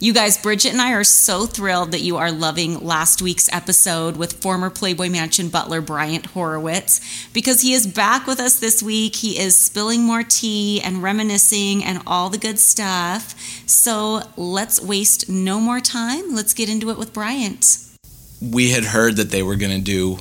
You guys, Bridget and I are so thrilled that you are loving last week's episode with former Playboy Mansion butler Bryant Horowitz because he is back with us this week. He is spilling more tea and reminiscing and all the good stuff. So let's waste no more time. Let's get into it with Bryant. we had heard that they were going to do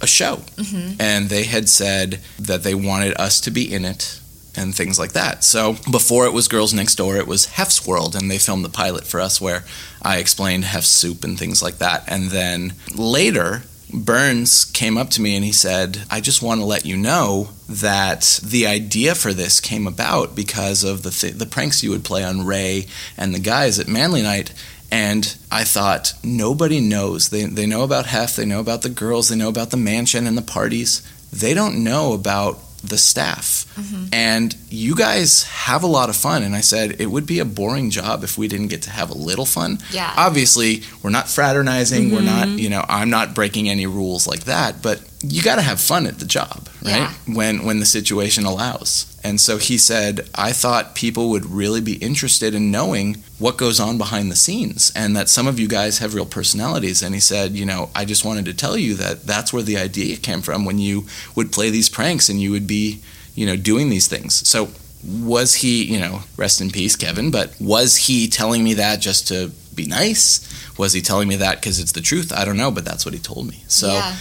a show mm-hmm. and they had said that they wanted us to be in it and things like that so before it was girls next door it was hef's world and they filmed the pilot for us where i explained hef's soup and things like that and then later burns came up to me and he said i just want to let you know that the idea for this came about because of the th- the pranks you would play on ray and the guys at manly night and I thought, nobody knows. They, they know about Hef, they know about the girls, they know about the mansion and the parties. They don't know about the staff. Mm-hmm. And you guys have a lot of fun. And I said, it would be a boring job if we didn't get to have a little fun. Yeah. Obviously, we're not fraternizing, we're not, mm-hmm. you know, I'm not breaking any rules like that, but you got to have fun at the job, right? When when the situation allows. And so he said, I thought people would really be interested in knowing what goes on behind the scenes and that some of you guys have real personalities. And he said, you know, I just wanted to tell you that that's where the idea came from when you would play these pranks and you would be, you know, doing these things. So was he, you know, rest in peace, Kevin, but was he telling me that just to be nice? Was he telling me that because it's the truth? I don't know, but that's what he told me. So Yeah.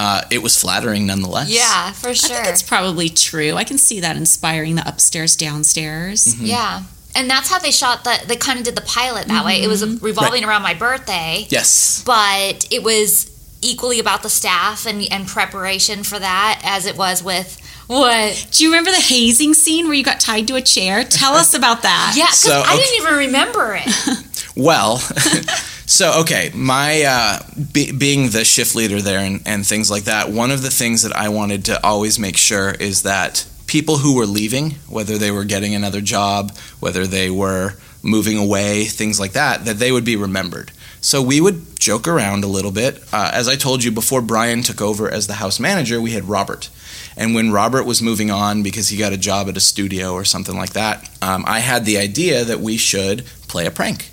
Uh, it was flattering nonetheless. Yeah, for sure. I sure. think it's probably true. I can see that inspiring the upstairs downstairs. Yeah. And that's how they shot the they kind of did the pilot that way. It was Mm-hmm. revolving around my birthday, Yes. but it was equally about the staff and and preparation for that as it was with what? Do you remember the hazing scene where you got tied to a chair? Tell us about that. Yeah, cuz So, I didn't even remember it. Well, so okay, my uh, be, being the shift leader there and, and things like that. One of the things that I wanted to always make sure is that people who were leaving, whether they were getting another job, whether they were moving away, things like that, that they would be remembered. So we would joke around a little bit. Uh, as I told you before, Brian took over as the house manager. We had Robert. And when Robert was moving on because he got a job at a studio or something like that, um, I had the idea that we should play a prank.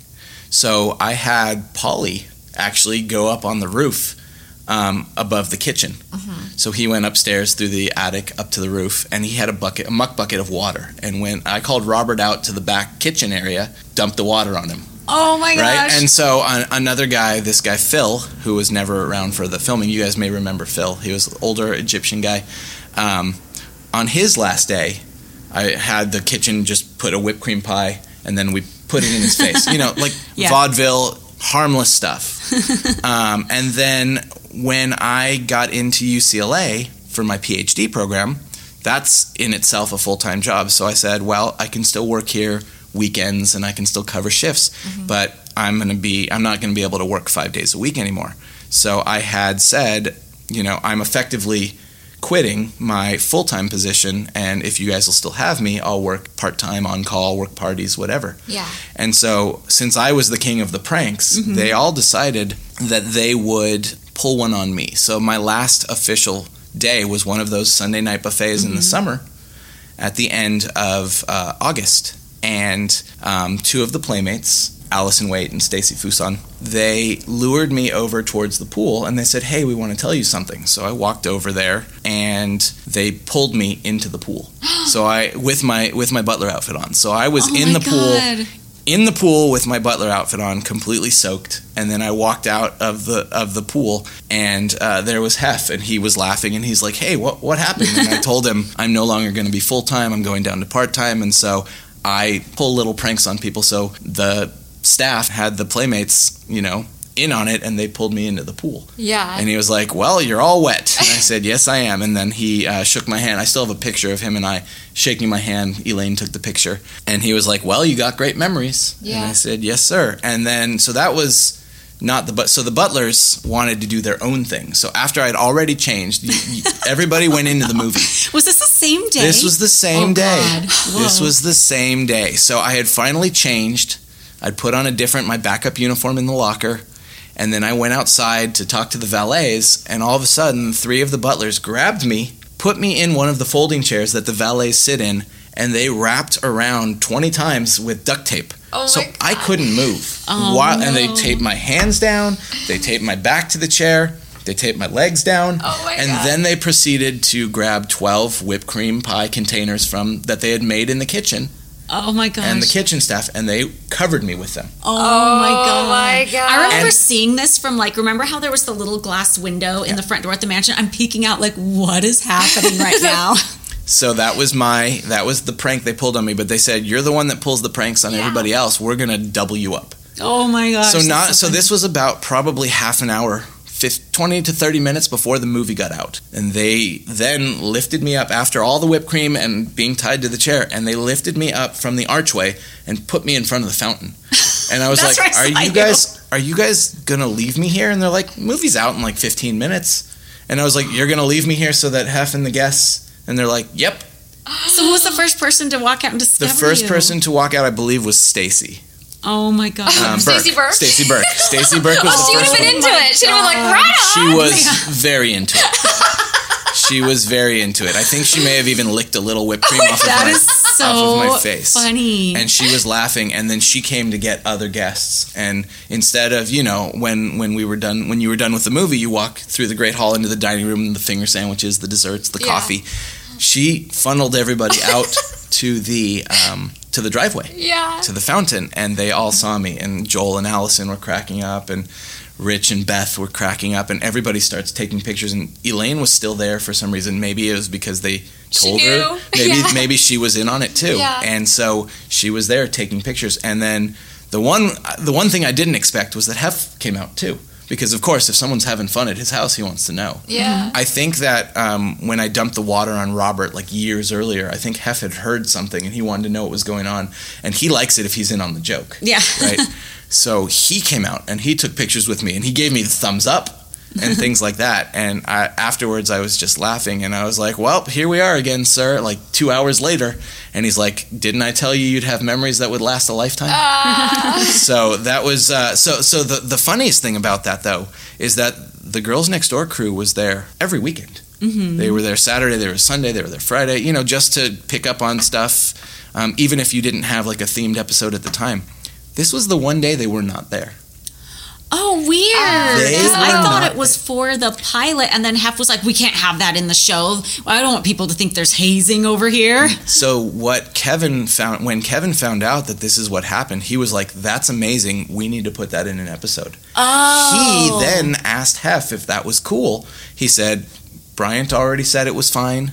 So I had Polly actually go up on the roof um, above the kitchen. So he went upstairs through the attic up to the roof, and he had a bucket, a muck bucket of water. And when I called Robert out to the back kitchen area, dumped the water on him. Oh my Right, gosh. Right, and so an another guy, this guy Phil, who was never around for the filming. You guys may remember Phil. He was an older Egyptian guy. Um, on his last day, I had the kitchen just put a whipped cream pie, and then we put it in his face. You know, like Yeah. vaudeville, harmless stuff. um, and then when I got into UCLA for my PhD program, that's in itself a full time job. So I said, well, I can still work here weekends and I can still cover shifts, but I'm going to be, I'm not going to be able to work five days a week anymore. So I had said, you know, I'm effectively quitting my full time position, and if you guys will still have me, I'll work part time on call, work parties, whatever. Yeah. And so, since I was the king of the pranks, they all decided that they would pull one on me. So, my last official day was one of those Sunday night buffets in the summer at the end of uh, August. And um, two of the playmates, Allison Waite and Stacy Fuson, they lured me over towards the pool and they said, Hey, we want to tell you something. So I walked over there and they pulled me into the pool. so I with my with my butler outfit on. So I was Oh in the pool in the pool with my butler outfit on, completely soaked, and then I walked out of the of the pool, and uh, there was Hef, and he was laughing, and he's like, "Hey, what what happened?" And I told him, "I'm no longer going to be full time. I'm going down to part time," and so I pull little pranks on people. So the staff had the playmates, you know. in on it, and they pulled me into the pool. Yeah. And he was like, "Well, you're all wet." And I said, "Yes, I am." And then he uh, shook my hand. I still have a picture of him and I shaking my hand. Elaine took the picture, and he was like, "Well, you got great memories." And Yeah. I said, "Yes, sir." And then so that was not the but so the butlers wanted to do their own thing. So after I'd already changed, you, you, everybody went into the movie. Was this the same day? This was the same Oh, day. This was the same day. So I had finally changed. I'd put on a different my backup uniform in the locker, and then I went outside to talk to the valets. And all of a sudden, three of the butlers grabbed me, put me in one of the folding chairs that the valets sit in, and they wrapped around twenty times with duct tape. Oh so I couldn't move. Oh, While, And they taped my hands down. They taped my back to the chair. They taped my legs down. Oh my and God. then they proceeded to grab 12 whipped cream pie containers from that they had made in the kitchen Oh my gosh. and the kitchen staff and they covered me with them. Oh, my Oh god. my God. I remember And- seeing this from like remember how there was the little glass window in the front door at the mansion? I'm peeking out like what is happening right now? So that was my that was the prank they pulled on me but they said you're the one that pulls the pranks on Yeah. everybody else. We're going to double you up. oh my gosh. so not so funny. this was about probably half an hour 50, 20 to 30 minutes before the movie got out. And they then lifted me up after all the whipped cream and being tied to the chair and they lifted me up from the archway and put me in front of the fountain. And i was like I are you you." guys are you guys gonna leave me here? And they're like movie's out in like 15 minutes. And i was like you're gonna leave me here so that hef and the guests and they're like yep. So who was the first person to walk out and discover the first you? person to walk out i believe was stacy Oh my god. um, Stacey Burke? Stacy Burke. Stacy Burke was Oh, the she would have been one. into it. She'd have been like, right on. She was very into it. She was very into it. I think she may have even licked a little whipped cream off, of that my, is so off of my face. funny. And she was laughing, and then she came to get other guests. And instead of you know when when we were done when you were done with the movie, you walk through the great hall into the dining room, the finger sandwiches, the desserts, the Yeah. coffee. She funneled everybody out to the um, to the driveway Yeah. to the fountain and they all saw me and Joel and Allison were cracking up and Rich and Beth were cracking up and everybody starts taking pictures and Elaine was still there for some reason maybe it was because they told her maybe Yeah. maybe she was in on it too Yeah. and so she was there taking pictures and then the one the one thing I didn't expect was that Hef came out too because of course if someone's having fun at his house he wants to know Yeah. I think that um, when I dumped the water on Robert like years earlier, I think Hef had heard something and he wanted to know what was going on, and he likes it if he's in on the joke, yeah. right? so he came out and he took pictures with me and he gave me the thumbs up and things like that. And I, afterwards, I was just laughing and I was like, "Well, here we are again, sir." Like two hours later, and he's like, "Didn't I tell you you'd have memories that would last a lifetime?" so that was uh, so. So the the funniest thing about that though is that the Girls Next Door crew was there every weekend. Mm-hmm. They were there Saturday, they were Sunday, they were there Friday. You know, just to pick up on stuff, um, even if you didn't have like a themed episode at the time. This was the one day they were not there. Oh, weird. They Because I thought it was for the pilot, and then Hef was like, "We can't have that in the show. I don't want people to think there's hazing over here." So what Kevin found when Kevin found out that this is what happened, he was like, "That's amazing. We need to put that in an episode." Oh, He then asked Hef if that was cool. He said, Bryant already said it was fine.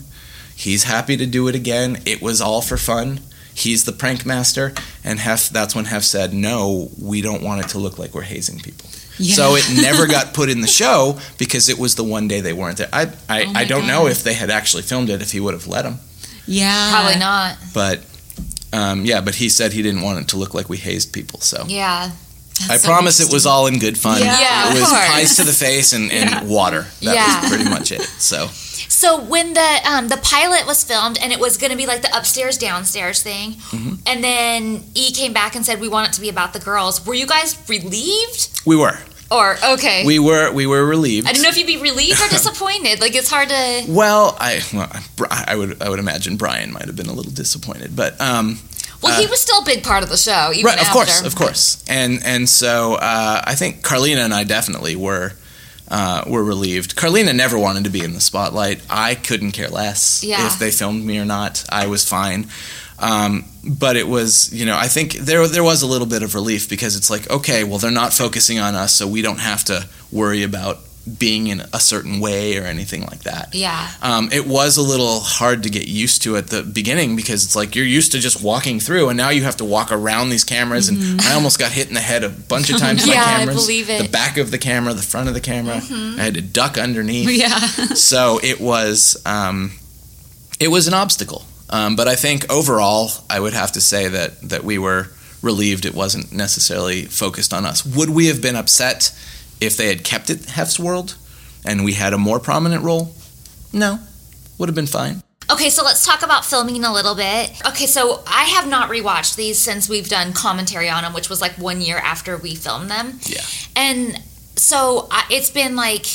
He's happy to do it again. It was all for fun. He's the prank master. And Hef, that's when Hef said, no, we don't want it to look like we're hazing people. Yeah. So it never got put in the show because it was the one day they weren't there. I, I, Oh I don't know if they had actually filmed it, if he would have let them. yeah, Probably not. But um, yeah, but he said he didn't want it to look like we hazed people. So Yeah. That's I so promise it was all in good fun. Yeah. Yeah, it of was course. pies to the face and, and water. That Yeah. was pretty much it. So So when the um, the pilot was filmed and it was going to be like the upstairs downstairs thing, Mm-hmm. and then E came back and said we want it to be about the girls. Were you guys relieved we were, or okay? we were, we were relieved. I don't know if you'd be relieved or disappointed. Like it's hard to. well, I, well, I would, I would imagine Brian might have been a little disappointed, but um, Well, he was still a big part of the show, even right, of after. course, of course, and and so uh, I think Carlina and I definitely were. Uh, were relieved. Carlina never wanted to be in the spotlight. I couldn't care less Yeah. if they filmed me or not. I was fine. Um, but it was, you know, I think there there was a little bit of relief because it's like, okay, well, they're not focusing on us, so we don't have to worry about being in a certain way or anything like that. Yeah. Um, it was a little hard to get used to at the beginning because it's like you're used to just walking through, and now you have to walk around these cameras. And I almost got hit in the head a bunch of times by Mm-hmm. Yeah, I believe it. Mm-hmm. The back of the camera, the front of the camera. I had to duck underneath. Yeah. so it was um, it was an obstacle. Um, but I think overall, I would have to say that that we were relieved it wasn't necessarily focused on us. Would we have been upset if they had kept it Hef's World and we had a more prominent role? No, would have been fine. Okay, so let's talk about filming a little bit. Okay, so I have not rewatched these since we've done commentary on them, which was like one year after we filmed them. Yeah. And so I, it's been like,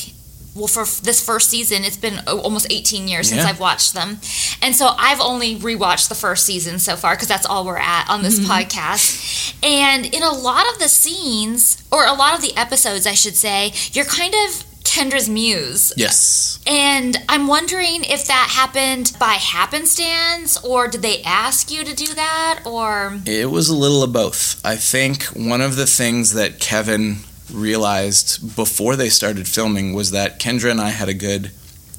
well, for f- this first season, it's been almost 18 years since Yeah. I've watched them. And so I've only rewatched the first season so far because that's all we're at on this mm-hmm. podcast. And in a lot of the scenes, or a lot of the episodes, I should say, you're kind of Kendra's muse. Yes. And I'm wondering if that happened by happenstance or did they ask you to do that or It was a little of both. I think one of the things that Kevin realized before they started filming was that Kendra and I had a good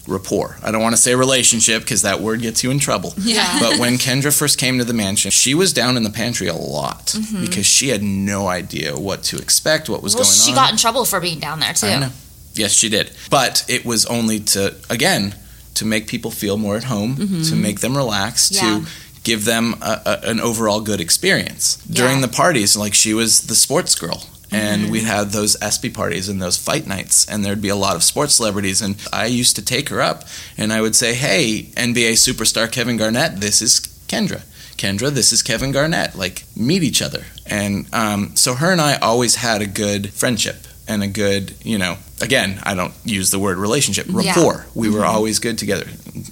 rapport. I don't want to say relationship because that word gets you in trouble. Yeah. But when Kendra first came to the mansion, she was down in the pantry a lot mm-hmm. because she had no idea what to expect, what was well going she on. She got in trouble for being down there too. Yes, she did. But it was only to again to make people feel more at home, mm-hmm. to make them relax, Yeah. to give them a, a, an overall good experience during Yeah. the parties. Like she was the sports girl. And we'd have those ESPY parties and those fight nights, and there'd be a lot of sports celebrities. And I used to take her up, and I would say, "Hey, NBA superstar Kevin Garnett, this is Kendra. Kendra, this is Kevin Garnett. Like, meet each other." And um, so her and I always had a good friendship and a good, you know, again, I don't use the word relationship, Yeah. rapport. We were always good together.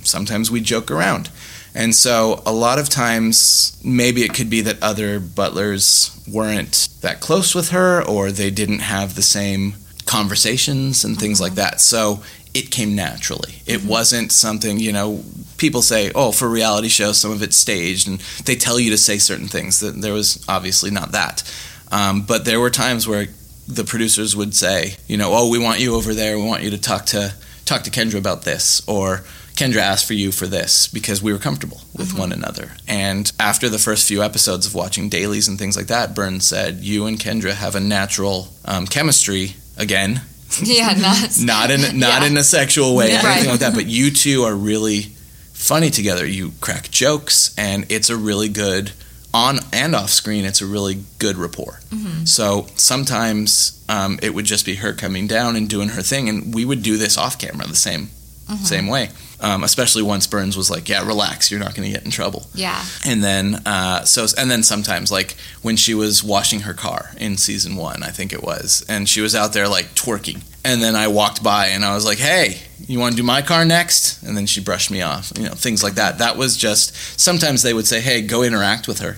Sometimes we joke around. And so a lot of times, maybe it could be that other butlers weren't that close with her or they didn't have the same conversations and things like that. So it came naturally. It wasn't something, you know, people say, oh, for reality shows, some of it's staged and they tell you to say certain things. That There was obviously not that. Um, but there were times where the producers would say, you know, oh, we want you over there. We want you to talk to talk to Kendra about this, or Kendra asked for you for this because we were comfortable with one another. And after the first few episodes of watching dailies and things like that, Burns said, you and Kendra have a natural um, chemistry again. Yeah, nuts. Not in not Yeah. in a sexual way Yeah. or anything Right. like that, but you two are really funny together. You crack jokes, and it's a really good on and off screen. It's a really good rapport. Mm-hmm. So sometimes um, it would just be her coming down and doing her thing, and we would do this off camera the same Mm-hmm. same way. Um, especially once Burns was like, "Yeah, relax. You're not going to get in trouble." Yeah. And then, uh, so, and then sometimes, like when she was washing her car in season one, I think it was, and she was out there like twerking. And then I walked by and I was like, hey, you want to do my car next? And then she brushed me off, you know, things like that. That was just, sometimes they would say, hey, go interact with her.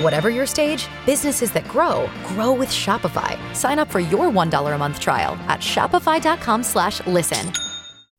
Whatever your stage, businesses that grow, grow with Shopify. Sign up for your $1 a month trial at shopify.com slash listen.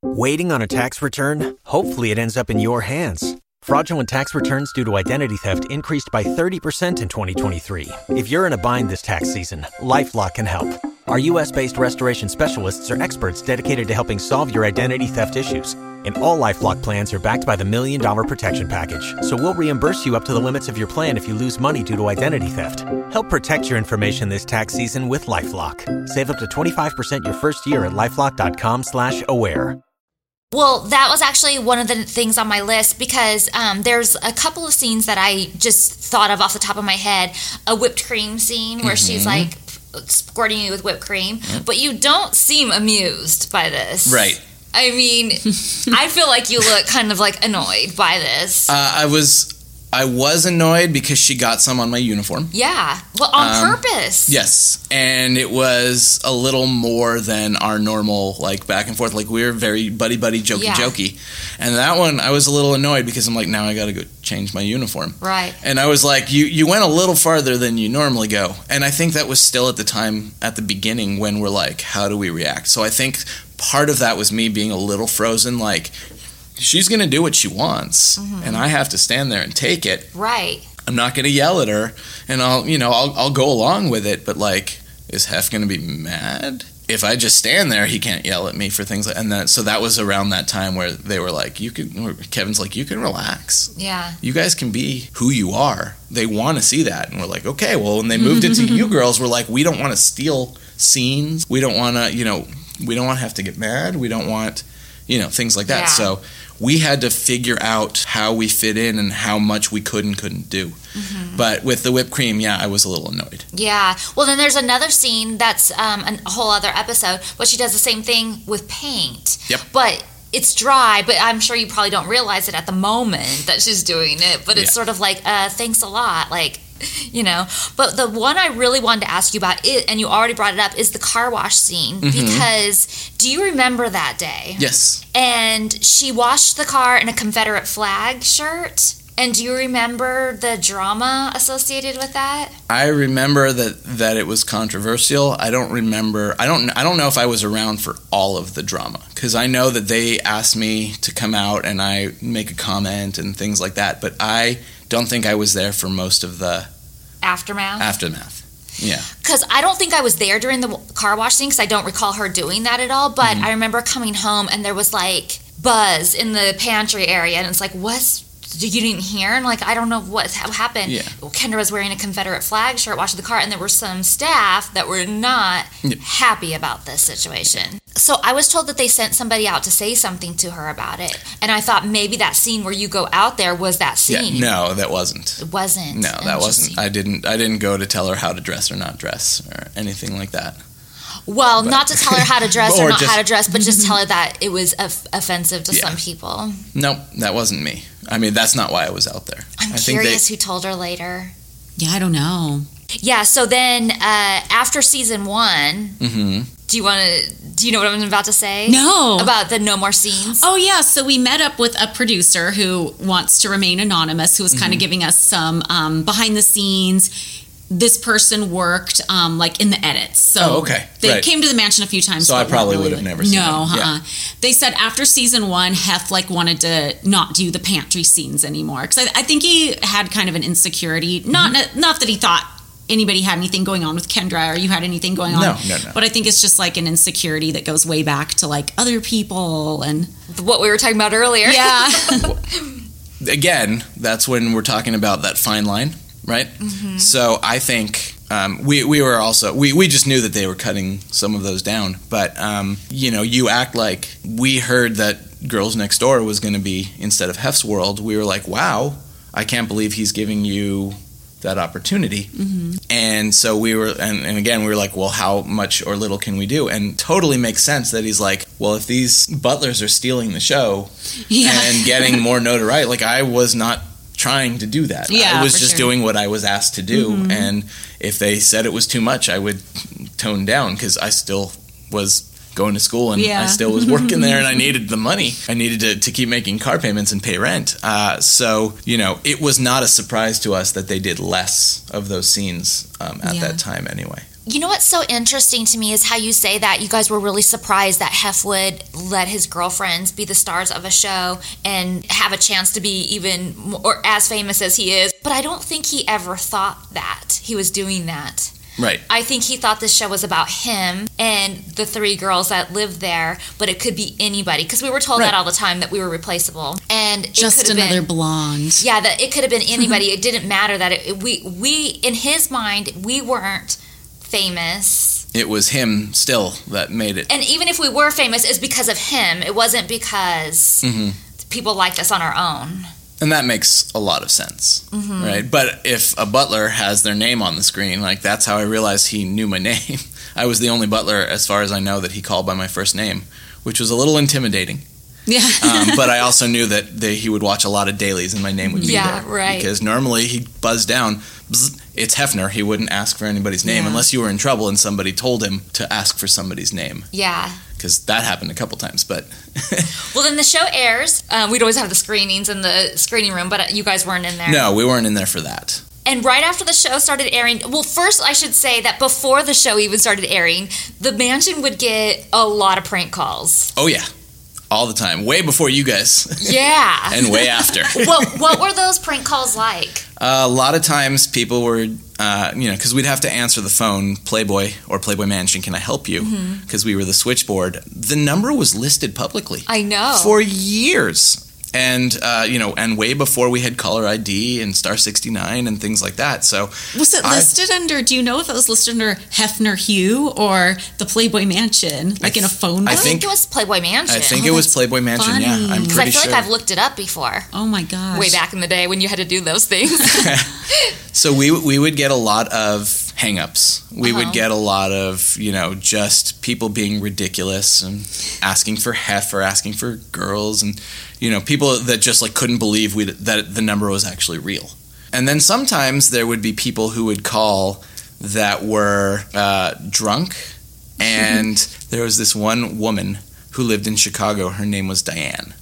Waiting on a tax return? Hopefully, it ends up in your hands. Fraudulent tax returns due to identity theft increased by 30% in 2023. If you're in a bind this tax season, LifeLock can help. Our US based restoration specialists are experts dedicated to helping solve your identity theft issues. And all Lifelock plans are backed by the Million Dollar Protection Package. So we'll reimburse you up to the limits of your plan if you lose money due to identity theft. Help protect your information this tax season with LifeLock. Save up to 25% your first year at LifeLock.com slash aware. Well, that was actually one of the things on my list because um, there's a couple of scenes that I just thought of off the top of my head. A whipped cream scene where she's like squirting you with whipped cream, but you don't seem amused by this. Right. I mean, I feel like you look kind of like annoyed by this. Uh, I was I was annoyed because she got some on my uniform. Yeah. Well, on Um, purpose. Yes, and it was a little more than our normal like back and forth. Like we were very buddy buddy jokey Yeah. jokey, and that one I was a little annoyed because I'm like now I got to go change my uniform. Right. And I was like, you you went a little farther than you normally go, and I think that was still at the time at the beginning when we're like, how do we react? So I think part of that was me being a little frozen, like. She's gonna do what she wants, Mm-hmm. and I have to stand there and take it. Right. I'm not going to yell at her, and I'll you know I'll I'll go along with it. But like, is Hef going to be mad if I just stand there? He can't yell at me for things like and that. So that was around that time where they were like, you can. Kevin's like, you can relax. Yeah. You guys can be who you are. They want to see that, and we're like, okay. Well, when they moved it to you girls, we're like, we don't want to steal scenes. We don't want to, you know, we don't want to have to get mad. We don't want, you know, things like that. Yeah. So we had to figure out how we fit in and how much we could and couldn't do. Mm-hmm. But with the whipped cream, yeah, I was a little annoyed. Yeah. Well, then there's another scene that's um, a whole other episode, but she does the same thing with paint. Yep. But it's dry, but I'm sure you probably don't realize it at the moment that she's doing it. But it's Yeah. sort of like, uh, thanks a lot. Like, you know. But the one I really wanted to ask you about, it, and you already brought it up, is the car wash scene. Mm-hmm. Because do you remember that day? Yes. And she washed the car in a Confederate flag shirt. And do you remember the drama associated with that? I remember that that it was controversial. I don't remember. I don't. I don't know if I was around for all of the drama because I know that they asked me to come out and I make a comment and things like that. But I don't think I was there for most of the Aftermath? aftermath. Yeah. because I don't think I was there during the car wash scene because I don't recall her doing that at all. But Mm-hmm. I remember coming home and there was like buzz in the pantry area, and it's like, what's you didn't hear? And like, I don't know what happened. Yeah. Well, Kendra was wearing a Confederate flag shirt, washing the car, and there were some staff that were not Yeah. happy about this situation. So I was told that they sent somebody out to say something to her about it, and I thought maybe that scene where you go out there was that Yeah. scene. No, that wasn't. It wasn't. No, that wasn't. I didn't. I didn't go to tell her how to dress or not dress or anything like that. Well, not to tell her how to dress or, Or not just- how to dress, but just tell her that it was off- offensive to Yeah. some people. Nope, that wasn't me. I mean, that's not why I was out there. I'm I think curious who told her later. Yeah, I don't know. Yeah, so then uh, after season one, they. hmm do you want to? Do you know what I'm about to say? No. About the no more scenes. Oh yeah, so we met up with a producer who wants to remain anonymous, who was kind of giving us some um, behind the scenes. This person worked um, like in the edits, so Oh, okay. they Right. came to the mansion a few times. So I probably not would have really- never seen No, them. Yeah. uh-uh. they said after season one, Hef like wanted to not do the pantry scenes anymore because I, I think he had kind of an insecurity. Not Mm-hmm. not that he thought anybody had anything going on with Kendra or you had anything going on. No, no, no. But I think it's just like an insecurity that goes way back to like other people and What we were talking about earlier. yeah. again, that's when we're talking about that fine line, right? Mm-hmm. So I think um, we we were also we we just knew that they were cutting some of those down, but um, you know, you act like we heard that Girls Next Door was going to be instead of Hef's World. We were like, wow, I can't believe he's giving you that opportunity. Mm-hmm. And so we were, and, and again, we were like, well, how much or little can we do? And totally makes sense that he's like, well, if these butlers are stealing the show Yeah. and getting more notoriety, like I was not trying to do that. Yeah, I was just sure. doing what I was asked to do. And if they said it was too much, I would tone down because I still was going to school and Yeah. I still was working there and I needed the money. I needed to, to keep making car payments and pay rent. Uh, so, you know, it was not a surprise to us that they did less of those scenes um, at Yeah. that time anyway. You know what's so interesting to me is how you say that you guys were really surprised that Hef would let his girlfriends be the stars of a show and have a chance to be even more as famous as he is. But I don't think he ever thought that he was doing that. Right. I think he thought this show was about him and the three girls that lived there, but it could be anybody because we were told Right. that all the time that we were replaceable. And Just could another been, blonde. yeah, that it could have been anybody. it didn't matter that it, we we in his mind we weren't famous. It was him still that made it. And even if we were famous, it's because of him. It wasn't because Mm-hmm. people liked us on our own. And that makes a lot of sense, right? But if a butler has their name on the screen, like that's how I realized he knew my name. I was the only butler, as far as I know, that he called by my first name, which was a little intimidating. Yeah. um, but I also knew that they, he would watch a lot of dailies and my name would be Yeah, there. right. Because normally he'd buzz down, bzz, it's Hefner. He wouldn't ask for anybody's name Yeah. unless you were in trouble and somebody told him to ask for somebody's name. Yeah. Because that happened a couple times. But Well, then the show airs. Um, we'd always have the screenings in the screening room, but uh, you guys weren't in there. no, we weren't in there for that. And right after the show started airing, well, first I should say that before the show even started airing, the mansion would get a lot of prank calls. Oh, yeah. All the time. Way before you guys. Yeah. and way after. what what were those prank calls like? Uh, a lot of times people were, uh, you know, because we'd have to answer the phone, Playboy or Playboy Mansion, can I help you? Mm-hmm. Because we were the switchboard. The number was listed publicly I know. for years. And, uh, you know, and way before we had caller ID and Star 69 and things like that. So, Was it I- listed under? Do you know if it was listed under Hefner Hugh or the Playboy Mansion, like in a phone book? I I think- think it was Playboy Mansion. I think Oh, it was Playboy Mansion. Yeah. I'm because I feel sure. like I've looked it up before. oh my gosh! Way back in the day when you had to do those things. So we we would get a lot of hangups. We Uh-huh. would get a lot of you know just people being ridiculous and asking for hef or asking for girls and you know people that just like couldn't believe we that the number was actually real. And then sometimes there would be people who would call that were uh, drunk, and there was this one woman who lived in Chicago. Her name was Diane.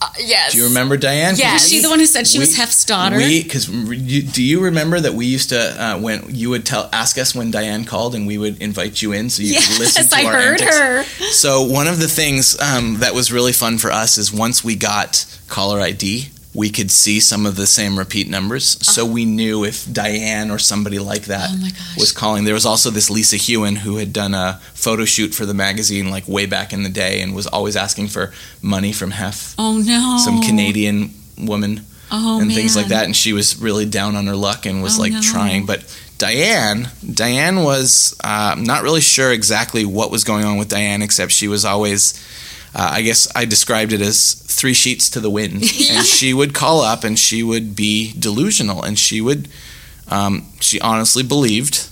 Uh, yes. Do you remember Diane? Yes. Is she the one who said she was Hef's daughter? We because do you remember that we used to uh, when you would tell ask us when Diane called and we would invite you in so you could listen to her? yes, to I our heard antics. her. So one of the things um, that was really fun for us is once we got caller ID, we could see some of the same repeat numbers, so we knew if Diane or somebody like that Oh was calling. There was also this Lisa Hewen who had done a photo shoot for the magazine like way back in the day and was always asking for money from Hef, Oh no! some Canadian woman oh, and things like that. And she was really down on her luck and was Oh, like no. trying. But Diane, Diane was uh, not really sure exactly what was going on with Diane, except she was always. Uh, I guess I described it as three sheets to the wind, and she would call up and she would be delusional, and she would, um, she honestly believed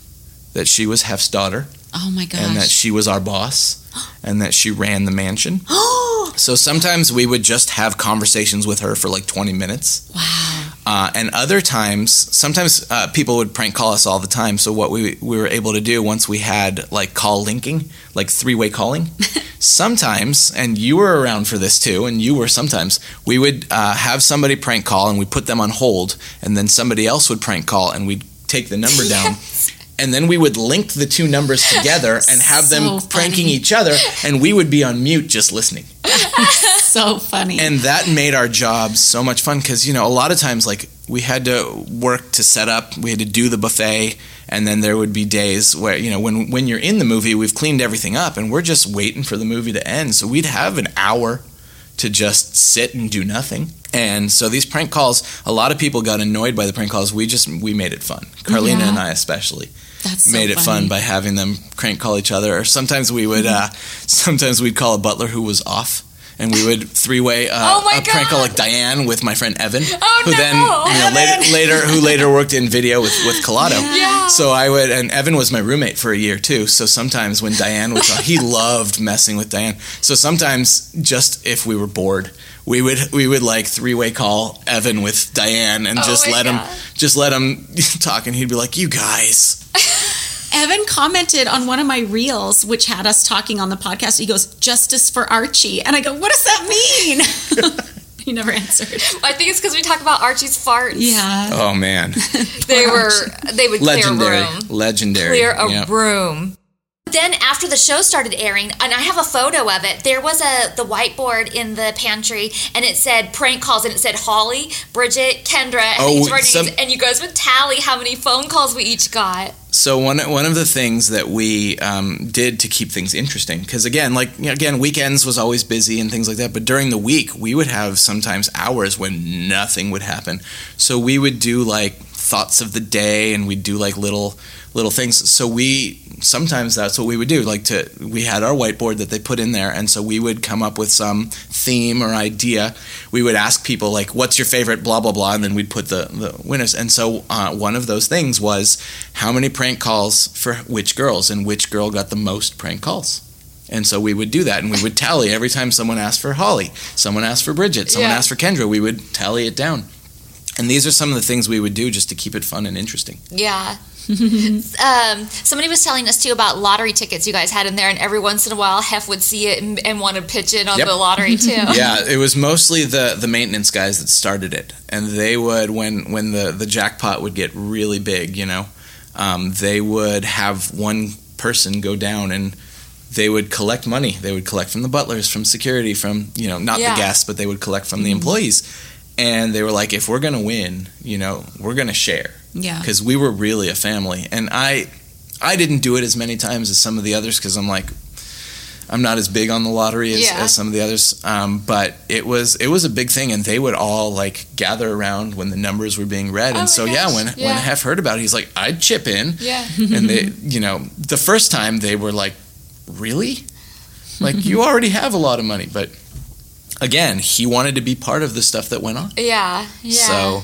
that she was Hef's daughter, Oh my gosh! and that she was our boss, and that she ran the mansion. So sometimes we would just have conversations with her for like 20 minutes. wow. Uh, and other times, sometimes uh, people would prank call us all the time. So what we we were able to do once we had like call linking, like three way calling. sometimes, and you were around for this too, and you were sometimes. We would uh, have somebody prank call, and we put them on hold, and then somebody else would prank call, and we'd take the number down. And then we would link the two numbers together and have them So pranking funny. each other, and we would be on mute just listening So funny. and that made our job so much fun because you know a lot of times like we had to work to set up we had to do the buffet and then there would be days where you know when when you're in the movie we've cleaned everything up and we're just waiting for the movie to end so we'd have an hour to just sit and do nothing and so these prank calls a lot of people got annoyed by the prank calls we just we made it fun carlina Yeah. and i especially so made it funny. fun by having them crank call each other or sometimes we would uh, sometimes we'd call a butler who was off and we would three-way uh, Oh my a prank call like Diane with my friend Evan, Oh, who no. then you know, later, later who later worked in video with with Collado. Yeah. So I would, and Evan was my roommate for a year too. So sometimes when Diane was on, he loved messing with Diane. So sometimes just if we were bored, we would we would like three-way call Evan with Diane and Oh just my let him just let him talk, and he'd be like, "You guys." Evan commented on one of my reels, which had us talking on the podcast. He goes, "Justice for Archie," and I go, "What does that mean?" he never answered. I think it's because we talk about Archie's farts. Yeah. Oh man, They were they would legendary, clear a room. legendary. Clear a Yep. room. Then after the show started airing, and I have a photo of it. There was a the whiteboard in the pantry, and it said prank calls, and it said Holly, Bridget, Kendra, and Oh, of names, and you guys would tally how many phone calls we each got. So one one of the things that we um, did to keep things interesting, because again, like you know, again, weekends was always busy and things like that. But during the week, we would have sometimes hours when nothing would happen. So we would do like thoughts of the day, and we'd do like little little things. So we sometimes that's what we would do. Like to we had our whiteboard that they put in there, and so we would come up with some theme or idea. We would ask people like, "What's your favorite?" Blah blah blah, and then we'd put the the winners. And so uh, one of those things was how many prank calls for which girls, and which girl got the most prank calls. And so we would do that, and we would tally every time someone asked for Holly, someone asked for Bridget, someone Yeah. asked for Kendra. We would tally it down. And these are some of the things we would do just to keep it fun and interesting. Yeah. um, somebody was telling us too about lottery tickets you guys had in there, and every once in a while, Hef would see it and, and want to pitch in on Yep. the lottery too. yeah, it was mostly the the maintenance guys that started it, and they would when when the the jackpot would get really big, you know, um, they would have one person go down and they would collect money. They would collect from the butlers, from security, from you know not Yeah. the guests, but they would collect from the employees. And they were like, if we're gonna win, you know, we're gonna share Yeah. because we were really a family. And I, I didn't do it as many times as some of the others because I'm like, I'm not as big on the lottery as, Yeah. as some of the others. Um, but it was it was a big thing, and they would all like gather around when the numbers were being read. Oh and so yeah, when yeah. when Hef heard about it, he's like, I'd chip in. Yeah. and they, you know, the first time they were like, really, like you already have a lot of money, but. Again, he wanted to be part of the stuff that went on. Yeah. Yeah. So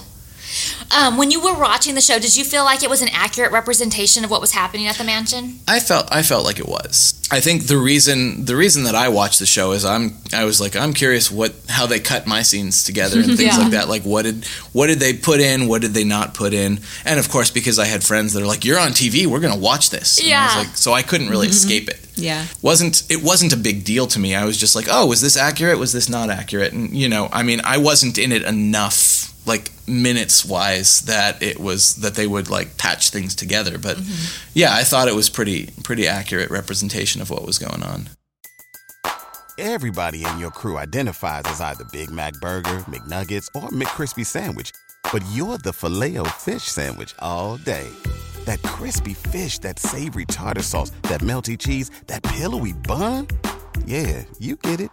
um, when you were watching the show, did you feel like it was an accurate representation of what was happening at the mansion? I felt I felt like it was. I think the reason the reason that I watched the show is I'm I was like I'm curious what how they cut my scenes together and things Yeah. like that. Like what did what did they put in? What did they not put in? And of course because I had friends that are like you're on TV, we're gonna watch this. And I Yeah. was like so I couldn't really escape it. Yeah. wasn't it wasn't a big deal to me. I was just like, oh, was this accurate? Was this not accurate? And you know, I mean, I wasn't in it enough, like minutes wise, that it was that they would like patch things together. But mm-hmm. yeah, I thought it was pretty pretty accurate representation of what was going on. Everybody in your crew identifies as either Big Mac Burger, McNuggets, or McCrispy Sandwich. But you're the filet fish Sandwich all day. That crispy fish, that savory tartar sauce, that melty cheese, that pillowy bun. Yeah, you get it.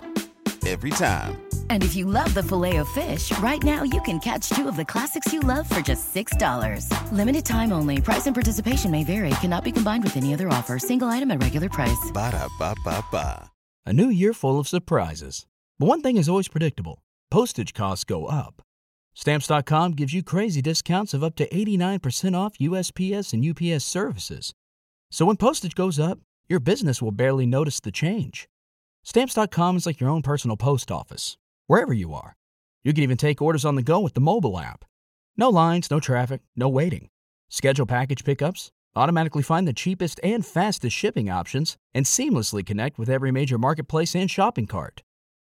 Every time. And if you love the Filet-O-Fish, right now you can catch two of the classics you love for just $6. Limited time only. Price and participation may vary. Cannot be combined with any other offer. Single item at regular price. Ba-da-ba-ba-ba. A new year full of surprises. But one thing is always predictable postage costs go up. Stamps.com gives you crazy discounts of up to 89% off USPS and UPS services. So when postage goes up, your business will barely notice the change. Stamps.com is like your own personal post office, wherever you are. You can even take orders on the go with the mobile app. No lines, no traffic, no waiting. Schedule package pickups, automatically find the cheapest and fastest shipping options, and seamlessly connect with every major marketplace and shopping cart.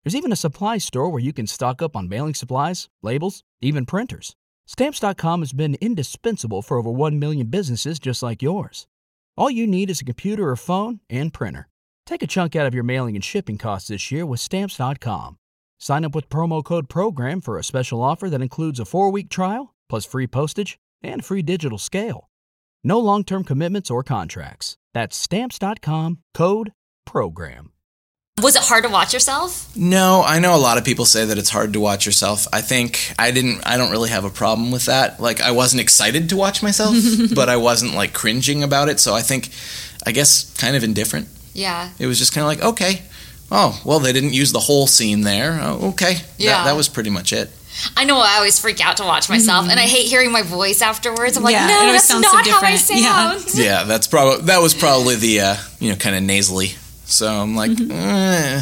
There's even a supply store where you can stock up on mailing supplies, labels, even printers. Stamps.com has been indispensable for over 1 million businesses just like yours. All you need is a computer or phone and printer. Take a chunk out of your mailing and shipping costs this year with Stamps.com. Sign up with promo code PROGRAM for a special offer that includes a four week trial, plus free postage and free digital scale. No long term commitments or contracts. That's Stamps.com code PROGRAM. Was it hard to watch yourself? No, I know a lot of people say that it's hard to watch yourself. I think I didn't I don't really have a problem with that. Like I wasn't excited to watch myself, but I wasn't like cringing about it, so I think I guess kind of indifferent. Yeah. It was just kind of like, okay. Oh, well, they didn't use the whole scene there. Oh, okay. Yeah. That, that was pretty much it. I know I always freak out to watch myself, and I hate hearing my voice afterwards. I'm like, Yeah, it no, always that's sounds so not how I different. Yeah. sound. Yeah, that's probably that was probably the uh, you know kind of nasally. So I'm like, eh.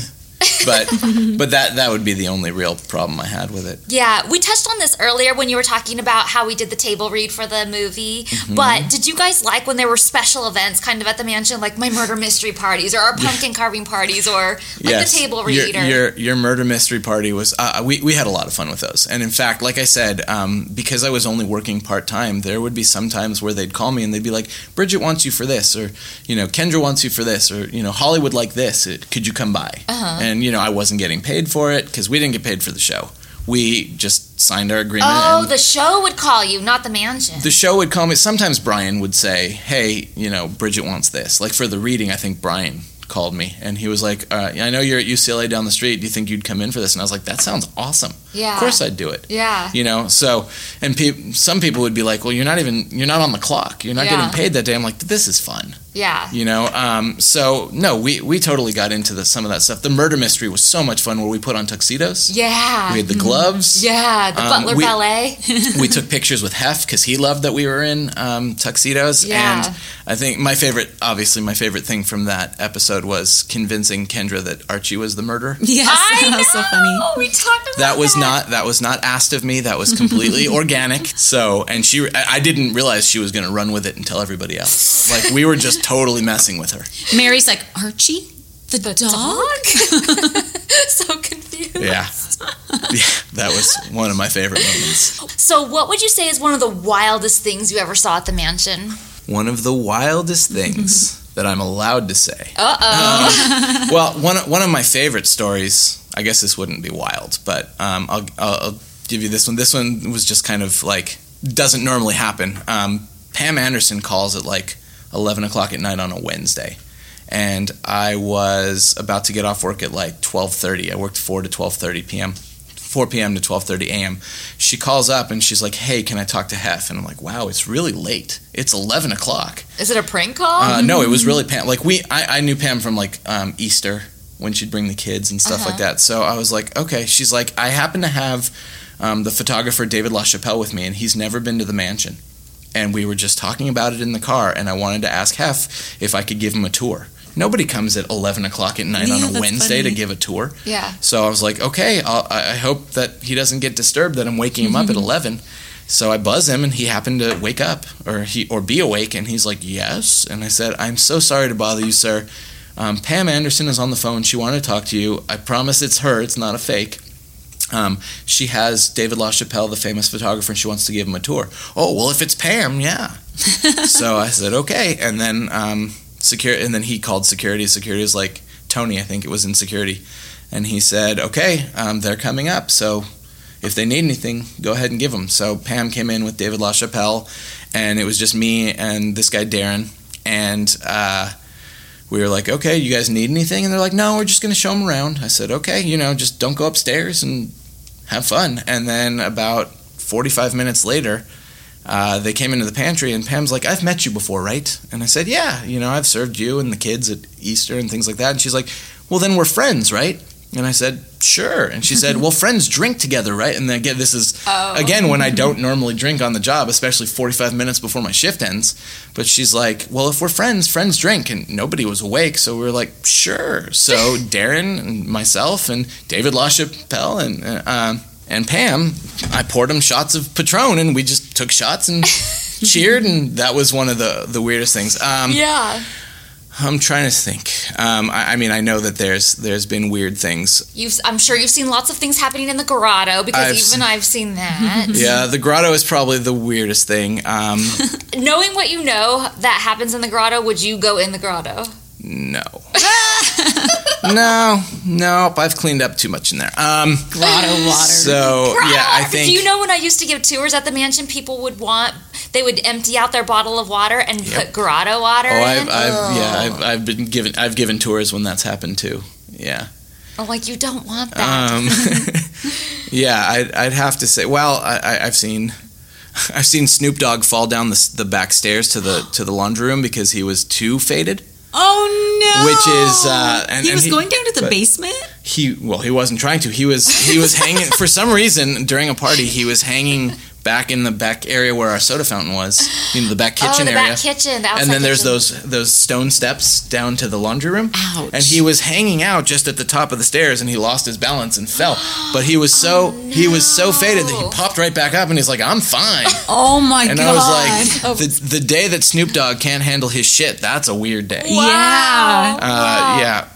But but that that would be the only real problem I had with it. Yeah, we touched on this earlier when you were talking about how we did the table read for the movie. Mm-hmm. But did you guys like when there were special events kind of at the mansion, like my murder mystery parties or our pumpkin carving parties or like the table read? Your, or, your your murder mystery party was uh, we we had a lot of fun with those, and in fact, like I said, um, because I was only working part time, there would be some times where they'd call me and they'd be like, "Bridget wants you for this," or you know, "Kendra wants you for this," or you know, "Holly would like this. Could you come by?" Uh-huh. And you know, I wasn't getting paid for it because we didn't get paid for the show. We just signed our agreement. oh, the show would call you, not the mansion. the show would call me. Sometimes Brian would say, "Hey, you know, Bridget wants this." Like for the reading, I think Brian called me and he was like, uh, "I know you're at UCLA down the street. Do you think you'd come in for this?" And I was like, "That sounds awesome. Yeah. Of course I'd do it." yeah. You know, so and pe- some people would be like, "Well, you're not even you're not on the clock. You're not Yeah. getting paid that day." I'm like, "This is fun. Yeah. You know, um, so no, we we totally got into the, some of that stuff. The murder mystery was so much fun, where we put on tuxedos. Yeah. We had the gloves. Yeah, the Um, butler we- ballet. we took pictures with Hef because he loved that we were in um, tuxedos. Yeah. And I think my favorite, obviously, my favorite thing from that episode was convincing Kendra that Archie was the murderer. Yes, I that was so funny. know. We talked about That was not that was not asked of me. That was completely organic. So, and she, I I didn't realize she was going to run with it and tell everybody else. Like we were just totally messing with her. Mary's like, Archie, the, The dog? so confused. Yeah, yeah, that was one of my favorite moments. So, what would you say is one of the wildest things you ever saw at the mansion? One of the wildest things that I'm allowed to say. Uh oh. well, one of- one of my favorite stories. I guess this wouldn't be wild, but um, I'll, I'll, I'll give you this one. This one was just kind of like doesn't normally happen. Um, Pam Anderson calls it like eleven o'clock at night on a Wednesday, and I was about to get off work at like twelve thirty. I worked four to twelve thirty p.m. 4 p.m. to 12:30 a.m. She calls up and she's like, "Hey, can I talk to Hef?" And I'm like, "Wow, it's really late. It's 11 o'clock." Is it a prank call? Uh, no, it was really Pam. Like we, I, I knew Pam from like um, Easter when she'd bring the kids and stuff like that. So I was like, okay. She's like, I happen to have um, the photographer David LaChapelle with me, and he's never been to the mansion. And we were just talking about it in the car, and I wanted to ask Hef if I could give him a tour. Nobody comes at 11 o'clock at night Yeah, on a Wednesday to give a tour. yeah. So I was like, okay, I'll, I I hope that he doesn't get disturbed that I'm waking him up at 11. So I buzz him, and he happened to wake up or he or be awake, and he's like, yes. And I said, I'm so sorry to bother you, sir. Um, Pam Anderson is on the phone. She wanted to talk to you. I promise it's her. It's not a fake. Um, she has David LaChapelle, the famous photographer, and she wants to give him a tour. Oh well, if it's Pam, yeah. so I said okay, and then um, security, and then he called security. Security was like Tony, I think it was in security, and he said, okay, um, they're coming up. So if they need anything, go ahead and give them. So Pam came in with David LaChapelle, and it was just me and this guy Darren, and uh, we were like, okay, you guys need anything? And they're like, no, we're just going to show them around. I said, okay, you know, just don't go upstairs and have fun. And then about 45 minutes later, uh, they came into the pantry, and Pam's like, I've met you before, right? And I said, yeah, you know, I've served you and the kids at Easter and things like that. And she's like, well, then we're friends, right? And I said, sure. And she said, well, friends drink together, right? And then again, this is, Oh. again, when I don't normally drink on the job, especially 45 minutes before my shift ends. But she's like, well, if we're friends, friends drink. And nobody was awake. So we were like, sure. So Darren and myself and David LaChapelle and, uh, um, and Pam, I poured them shots of Patron and we just took shots and cheered. And that was one of the, the weirdest things. Um, Yeah. I'm trying to think. Um, I, I mean, I know that there's there's been weird things. You've, I'm sure you've seen lots of things happening in the grotto because I've even I've seen that. Yeah, the grotto is probably the weirdest thing. Um, Knowing what you know that happens in the grotto, would you go in the grotto? no, no, nope. I've cleaned up too much in there. Um, Grotto water. so yeah, I think. Do you know when I used to give tours at the mansion, people would want they would empty out their bottle of water and put grotto water Oh, in. I've, I've yeah, I've, I've been given I've given tours when that's happened too. Yeah. I'm like, you don't want that. Um, yeah, I'd, I'd have to say. Well, I, I, I've seen, I've seen Snoop Dogg fall down the, the back stairs to the to the laundry room because he was too faded. oh no! Which is, uh, and- he and was he- going down to the basement. He well, he wasn't trying to. He was he was hanging for some reason during a party. He was hanging back in the back area where our soda fountain was, you know, the back kitchen oh, the area. back kitchen. The and then there's kitchen. those those stone steps down to the laundry room. Ouch. And he was hanging out just at the top of the stairs, and he lost his balance and fell. But he was so he was so faded that he popped right back up, and he's like, "I'm fine." Oh my And god! And I was like, the, the day that Snoop Dogg can't handle his shit, that's a weird day. yeah. Uh, yeah.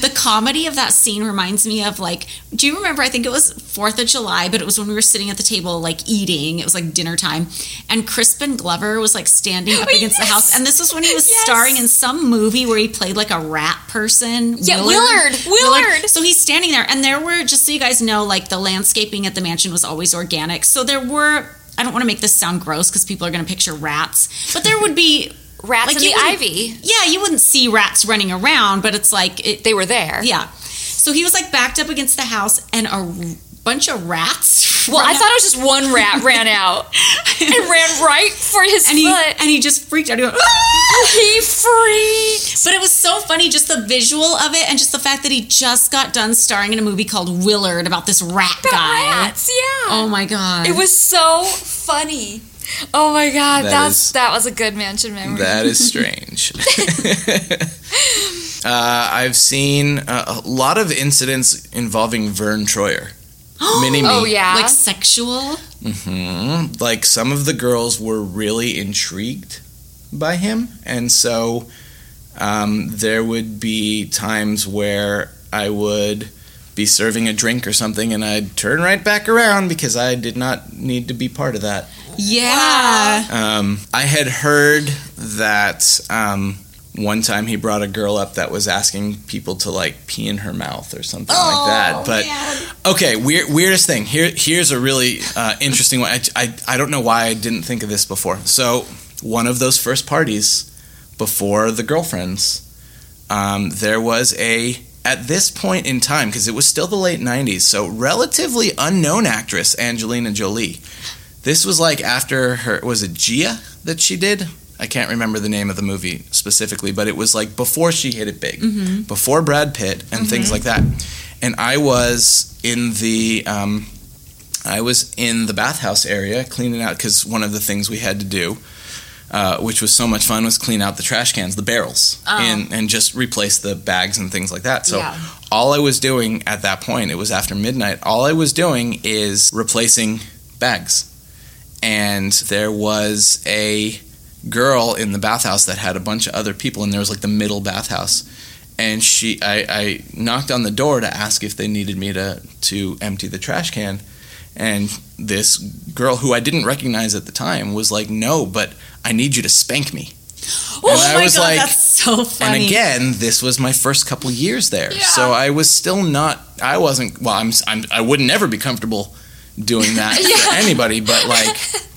The comedy of that scene reminds me of like, do you remember? I think it was Fourth of July, but it was when we were sitting at the table like eating. It was like dinner time, and Crispin Glover was like standing up against the house, and this is when he was Yes. starring in some movie where he played like a rat person. Yeah, Willard. Willard. So he's standing there, and there were just so you guys know, like the landscaping at the mansion was always organic. So there were. I don't want to make this sound gross because people are going to picture rats, but there would be rats like in the ivy. Yeah, you wouldn't see rats running around, but it's like it, They were there. yeah. So he was like backed up against the house, and a r- bunch of rats. Well, I ran thought it was just one rat ran out and ran right for his and he foot. and he just freaked out. He went, "Ah!" he freaked. But it was so funny, just the visual of it, and just the fact that he just got done starring in a movie called Willard about this rat guy. Rats, yeah. Oh my god! It was so funny. Oh my god, That that's is- that was a good mansion memory. That is strange. uh, I've seen a, a lot of incidents involving Vern Troyer. Mini me. oh yeah. like sexual. hmm Like some of the girls were really intrigued by him, and so um, there would be times where I would be serving a drink or something, and I'd turn right back around because I did not need to be part of that. Yeah. Um, I had heard that um, one time he brought a girl up that was asking people to like pee in her mouth or something like that. But okay, weird, weirdest thing. Here, here's a really uh, interesting one. I, I, I don't know why I didn't think of this before. So one of those first parties before the girlfriends, um, there was a at this point in time because it was still the late 90s so relatively unknown actress angelina jolie this was like after her was it Gia that she did? I can't remember the name of the movie specifically, but it was like before she hit it big, before Brad Pitt and things like that. And I was in the um, I was in the bathhouse area cleaning out because one of the things we had to do, uh, which was so much fun, was clean out the trash cans, the barrels, and and just replace the bags and things like that. So Yeah. all I was doing at that point, it was after midnight. All I was doing is replacing bags and there was a girl in the bathhouse that had a bunch of other people and there was like the middle bathhouse and she I, I knocked on the door to ask if they needed me to to empty the trash can and this girl who I didn't recognize at the time was like no but I need you to spank me Oh And I my was god, like- that's so funny. and again, this was my first couple years there, so I was still not. I wasn't. Well, I'm. I'm I would never be comfortable doing that to anybody, but like,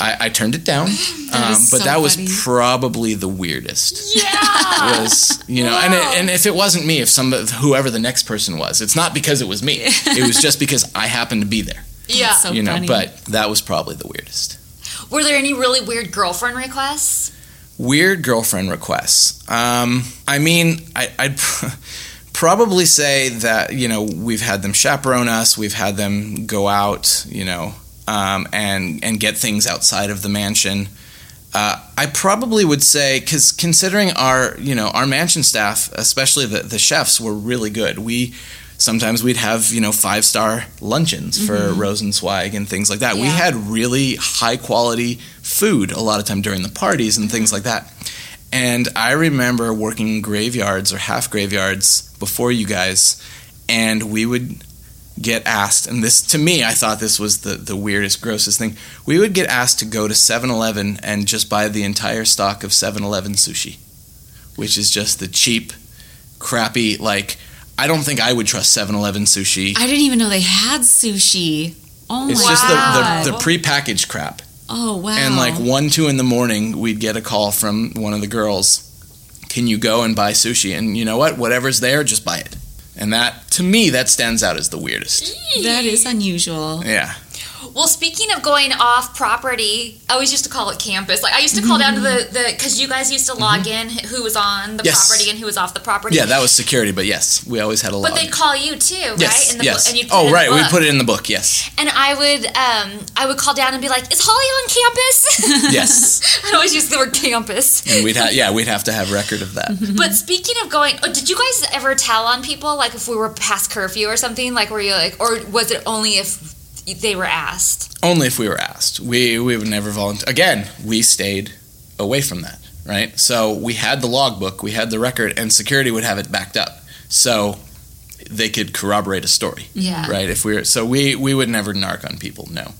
I, I turned it down. Um, but so that was funny. probably the weirdest. yeah. Was you know, and it, and if it wasn't me, if some whoever the next person was, it's not because it was me. It was just because I happened to be there. yeah. so you know, funny. but that was probably the weirdest. Were there any really weird girlfriend requests? Weird girlfriend requests. Um, I mean, I, I'd probably say that you know we've had them chaperone us, we've had them go out, you know, um, and and get things outside of the mansion. Uh, I probably would say because considering our you know our mansion staff, especially the the chefs, were really good. We sometimes we'd have you know five star luncheons for Rosenzweig and things like that. We had really high quality food a lot of time during the parties and things like that. And I remember working graveyards or half graveyards before you guys, and we would get asked, and this to me, I thought this was the, the weirdest, grossest thing. We would get asked to go to 7 Eleven and just buy the entire stock of 7 Eleven sushi, which is just the cheap, crappy, like, I don't think I would trust 7 Eleven sushi. I didn't even know they had sushi. Oh It's my just god. the, the, the prepackaged crap. oh wow. And like one, two in the morning, we'd get a call from one of the girls. Can you go and buy sushi? And you know what? Whatever's there, just buy it. And that, to me, that stands out as the weirdest. that is unusual. Yeah. Well, speaking of going off property, I always used to call it campus. Like I used to call down to the the because you guys used to log in who was on the Mm-hmm. Yes. property and who was off the property. Yeah, that was security, but yes, we always had a lot. But they'd call you too, right? yes, In the yes. book, and you'd put oh, it in right, we put it in the book. Yes, And I would um I would call down and be like, "Is Holly on campus?" yes. I always use the word campus. and we'd have, yeah, we'd have to have record of that. But speaking of going, oh, did you guys ever tell on people like if we were past curfew or something? Like were you like, or was it only if they were asked? Only if we were asked. We we would never volunteer. Again, we stayed away from that, right? So we had the logbook, we had the record, and security would have it backed up, so they could corroborate a story, Yeah. right? If we were, so we we would never narc on people. No.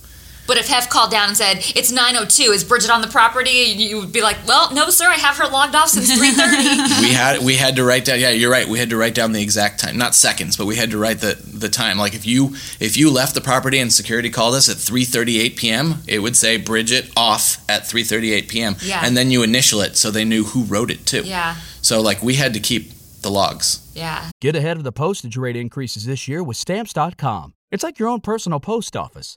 But if Hef called down and said it's 9:02, is Bridget on the property? You would be like, "Well, no, sir. I have her logged off since 3:30." we had we had to write down. Yeah, you're right. We had to write down the exact time, not seconds, but we had to write the the time. Like if you if you left the property and security called us at 3:38 p.m., it would say Bridget off at 3:38 p.m. Yeah. and then you initial it so they knew who wrote it too. yeah, So like we had to keep the logs. yeah. Get ahead of the postage rate increases this year with Stamps.com. It's like your own personal post office.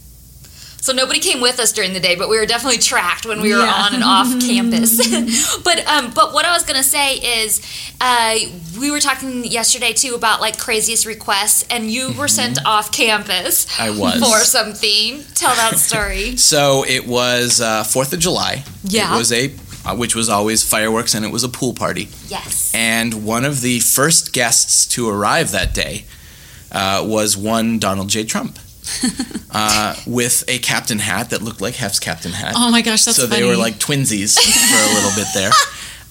So nobody came with us during the day, but we were definitely tracked when we were Yeah. on and off campus. but um, but what I was gonna say is, uh, we were talking yesterday too about like craziest requests, and you were sent off campus. Mm-hmm. I was. for something. Tell that story. So it was uh, Fourth of July. Yeah. It was a, uh, which was always fireworks, and it was a pool party. yes. And one of the first guests to arrive that day uh, was one Donald J. Trump. uh, with a captain hat that looked like Hef's captain hat. Oh my gosh, that's so they were like twinsies for a little bit there.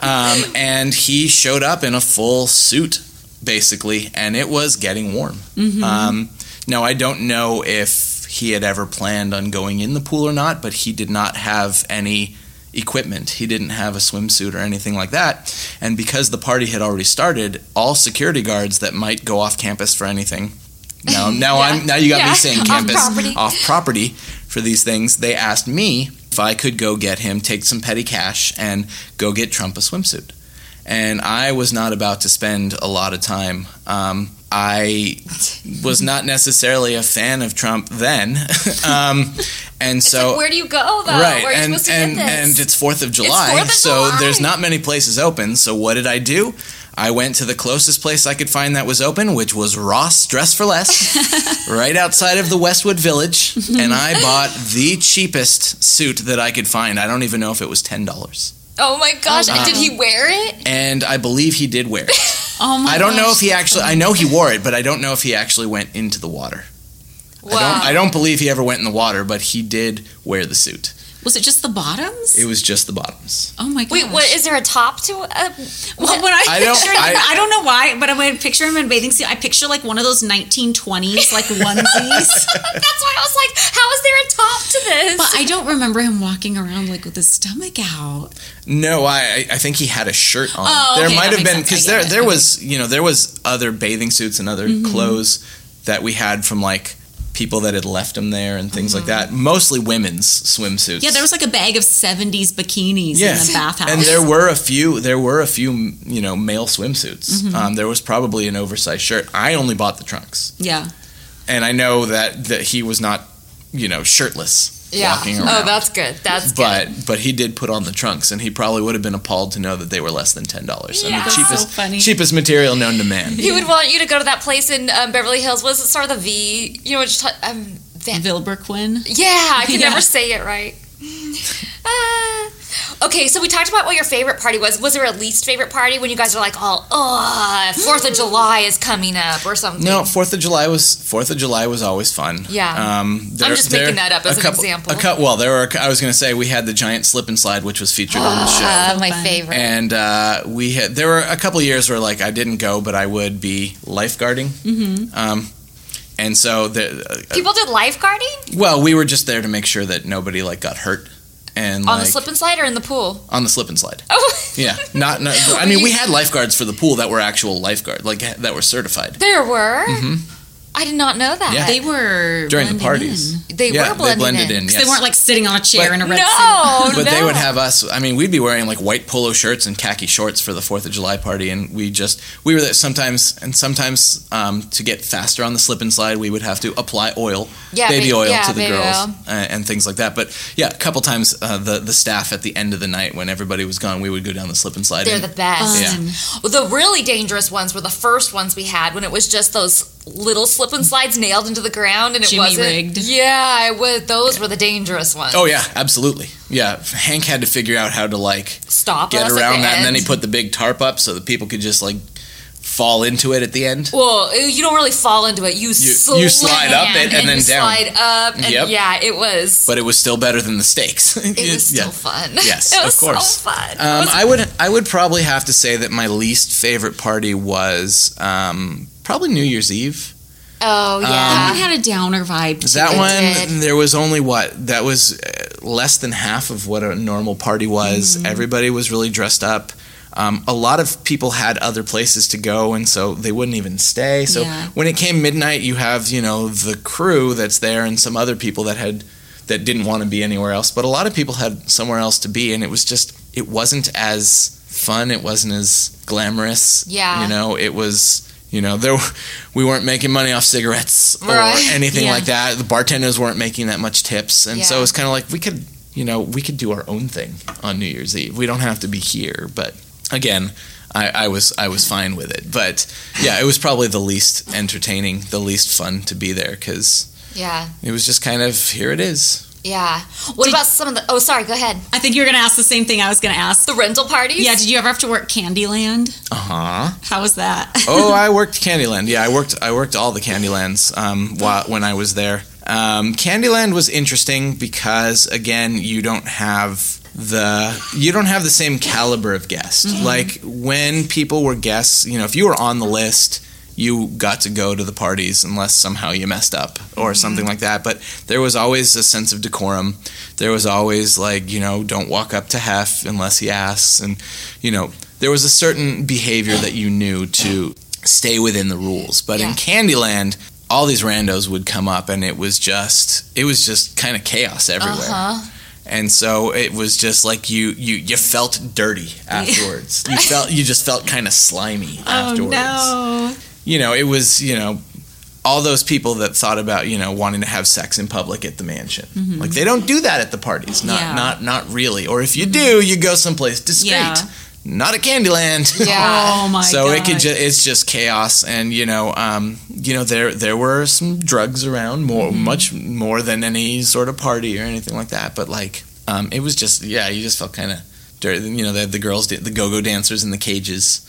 Um, and he showed up in a full suit, basically, and it was getting warm. Mm-hmm. Um, now, I don't know if he had ever planned on going in the pool or not, but he did not have any equipment. He didn't have a swimsuit or anything like that. And because the party had already started, all security guards that might go off campus for anything. Now, now Yeah. I'm now you got Yeah. me saying Off campus property. off property for these things. They asked me if I could go get him, take some petty cash, and go get Trump a swimsuit. And I was not about to spend a lot of time. Um, I was not necessarily a fan of Trump then, um, and so Where do you go though? right, Where are you and supposed to and get this? and it's Fourth of July, 4th of so July. there's not many places open. So what did I do? I went to the closest place I could find that was open, which was Ross Dress for Less, right outside of the Westwood Village, mm-hmm. and I bought the cheapest suit that I could find. I don't even know if it was ten dollars, oh my gosh! and did he wear it? and I believe he did wear it. oh my I don't know if he actually. I know he wore it, but I don't know if he actually went into the water. Wow. I don't. I don't believe he ever went in the water, but he did wear the suit. Was it just the bottoms? It was just the bottoms. oh my god! Wait, what is there a top to it? Uh, Well, when I, I don't- picture him, I- I, don't know why, but when I picture him in a bathing suit, I picture like one of those 1920s like onesies. That's why I was like, how is there a top to this? but I don't remember him walking around like with his stomach out. No, I I think he had a shirt on. Oh, there might have been because there it. there Okay. was you know there was other bathing suits and other Mm-hmm. clothes that we had from like people that had left him there and things like Mm-hmm. that. Mostly women's swimsuits. Yeah, there was like a bag of 70s bikinis yeah. in the bathhouse. and there were a few there were a few you know male swimsuits. Mm-hmm. Um, there was probably an oversized shirt. I only bought the trunks, yeah. and I know that that he was not you know shirtless yeah. walking around. Oh, that's good. That's but good. but he did put on the trunks, and he probably would have been appalled to know that they were less than ten dollars. Yeah. the That's cheapest so funny. cheapest material known to man. He would want you to go to that place in um, Beverly Hills. Was it start of the V? You know, just um, Van- Wilbur Quinn. Yeah, I can Yeah. never say it right. Okay, so we talked about what your favorite party was. Was there a least favorite party when you guys are like, all, oh, Fourth of July is coming up or something? No, Fourth of July was Fourth of July was always fun. Yeah. um, I'm just making that up as an example. A cou- well, there were. I was going to say we had the giant slip and slide, which was featured on the show. Uh, my fun. favorite. And uh, we had there were a couple years where like I didn't go, but I would be lifeguarding. Mm-hmm. Um, and so the, uh, People did lifeguarding well, we were just there to make sure that nobody like got hurt and on like, the slip and slide or in the pool. on the slip and slide. Oh, Yeah, not. not I mean, we had lifeguards for the pool that were actual lifeguard, like that were certified there were. Mm-hmm. I did not know that. Yeah. They were during the parties. in. They yeah, were blending they blended in. yes. They weren't like sitting on a chair But- in a red No, suit. But no. they would have us. I mean, we'd be wearing like white polo shirts and khaki shorts for the Fourth of July party, and we just we were there sometimes, and sometimes um, to get faster on the slip and slide, we would have to apply oil, Yeah, baby ba- oil yeah, to the girls oil. uh, and things like that. But yeah, a couple times uh, the the staff at the end of the night when everybody was gone, we would go down the slip and slide. They're and- the best. Yeah. Well, the really dangerous ones were the first ones we had when it was just those little slip and slides nailed into the ground and it Jimmy wasn't. rigged. Yeah, I would. Those were the dangerous ones. Oh yeah, absolutely. Yeah, Hank had to figure out how to like Stop get us around the that, and then he put the big tarp up so that people could just like fall into it at the end. Well, you don't really fall into it. You you slam slide up it and then you down. Slide up, and Yep. yeah, it was. But it was still better than the stakes. it was still fun. Yes, it was of course. so fun. Um, I would I would probably have to say that my least favorite party was um, probably New Year's Eve. oh yeah. That one had a downer vibe. to That one, did. there was only what that was uh, less than half of what a normal party was. Mm-hmm. Everybody was really dressed up. Um, a lot of people had other places to go, and so they wouldn't even stay. So Yeah. when it came midnight, you have you know the crew that's there, and some other people that had that didn't want to be anywhere else. But a lot of people had somewhere else to be, and it was just it wasn't as fun. It wasn't as glamorous. Yeah. you know, it was. You know, there we weren't making money off cigarettes or Right. anything Yeah. like that. The bartenders weren't making that much tips, and so Yeah. it's kind of like we could, you know, we could do our own thing on New Year's Eve. We don't have to be here. But again, I, I was I was fine with it. But yeah, it was probably the least entertaining, the least fun to be there because yeah, it was just kind of here it is. Yeah. What Did- about some of the? Oh, sorry. Go ahead. I think you're going to ask the same thing I was going to ask. The rental parties. Yeah, did you ever have to work Candyland? Uh huh. How was that? oh, I worked Candyland. Yeah, I worked I worked all the Candylands um, while, when I was there. Um, Candyland was interesting because again, you don't have the you don't have the same caliber of guest. Like when people were guests, you know, if you were on the list, you got to go to the parties unless somehow you messed up or something like that. But there was always a sense of decorum. There was always like, you know, don't walk up to Hef unless he asks and you know, there was a certain behavior that you knew to stay within the rules. But in Candyland, all these randos would come up and it was just it was just kind of chaos everywhere. Uh-huh. And so it was just like you you you felt dirty afterwards. you felt you just felt kind of slimy afterwards. Oh, no. You know, it was, you know, all those people that thought about, you know, wanting to have sex in public at the mansion. Like they don't do that at the parties. Not Yeah. not not really. Or if you do, you go someplace discreet. Yeah. Not at Candyland. Yeah. Oh, my god. so God. it could ju- it's just chaos and you know um, you know there there were some drugs around more Mm-hmm. much more than any sort of party or anything like that but like um, it was just yeah you just felt kind of dirty you know they had the girls the go-go dancers in the cages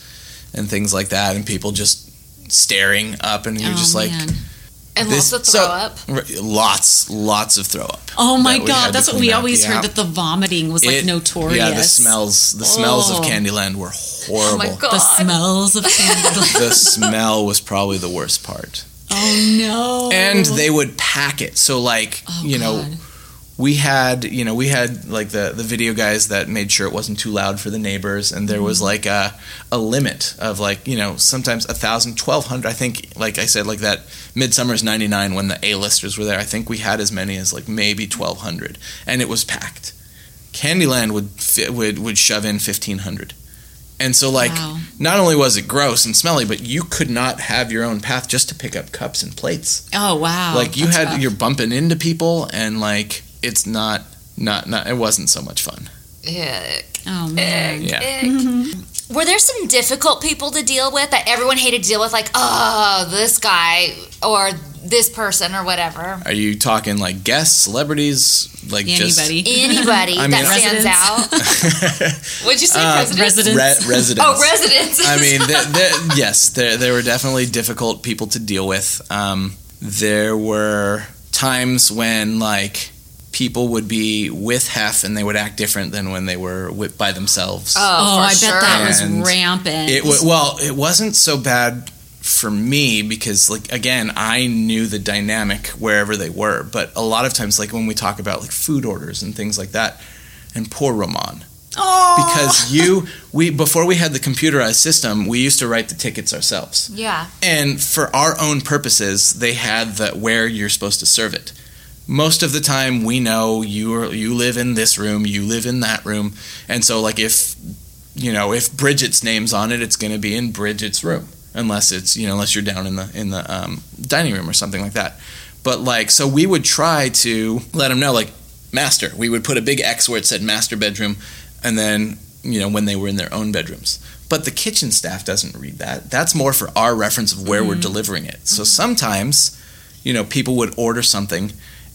and things like that and people just staring up and you're Oh, just like man. and this- lots of throw so- up. lots lots of throw up Oh my that god, that's what we always Yeah. heard that the vomiting was like It- notorious. yeah the smells the smells Oh. of Candyland were Oh horrible my god. The smells of Candyland. the smell was probably the worst part oh no. and they would pack it so like Oh, you know God. We had you know we had like the the video guys that made sure it wasn't too loud for the neighbors and there was Mm-hmm. like a a limit of like you know sometimes a thousand twelve hundred i think like i said like that midsummer's 99 when the a-listers were there i think we had as many as like maybe 1200 and it was packed candyland would would would shove in 1500 and so like Wow. not only was it gross and smelly but you could not have your own path just to pick up cups and plates Oh wow. like you That's had rough. you're bumping into people and like it's not not not it wasn't so much fun Ick. Oh man. yeah Ick. Were there some difficult people to deal with that everyone hated to deal with, like, oh, this guy or this person or whatever? are you talking like guests celebrities like just Anybody. Anybody I mean- that stands Residents. out. Would you say Uh, presidents? residents. Re- residents Oh, residents. I mean, there, there, yes, there there were definitely difficult people to deal with. Um, there were times when like people would be with Hef and they would act different than when they were with, by themselves. oh, Oh, I sure. bet that was And rampant. It wa well, it wasn't so bad for me because like again, I knew the dynamic wherever they were, but a lot of times like when we talk about like food orders and things like that, and poor Roman oh. because you we before we had the computerized system, we used to write the tickets ourselves. Yeah. And for our own purposes, they had the where you're supposed to serve it. Most of the time, we know you are, you live in this room, you live in that room, and so like if you know if Bridget's name's on it, it's going to be in Bridget's room, unless it's you know unless you're down in the in the um, dining room or something like that. But like so, we would try to let them know like master. We would put a big X where it said master bedroom, and then you know when they were in their own bedrooms. But the kitchen staff doesn't read that. That's more for our reference of where we're delivering it. So sometimes, you know, people would order something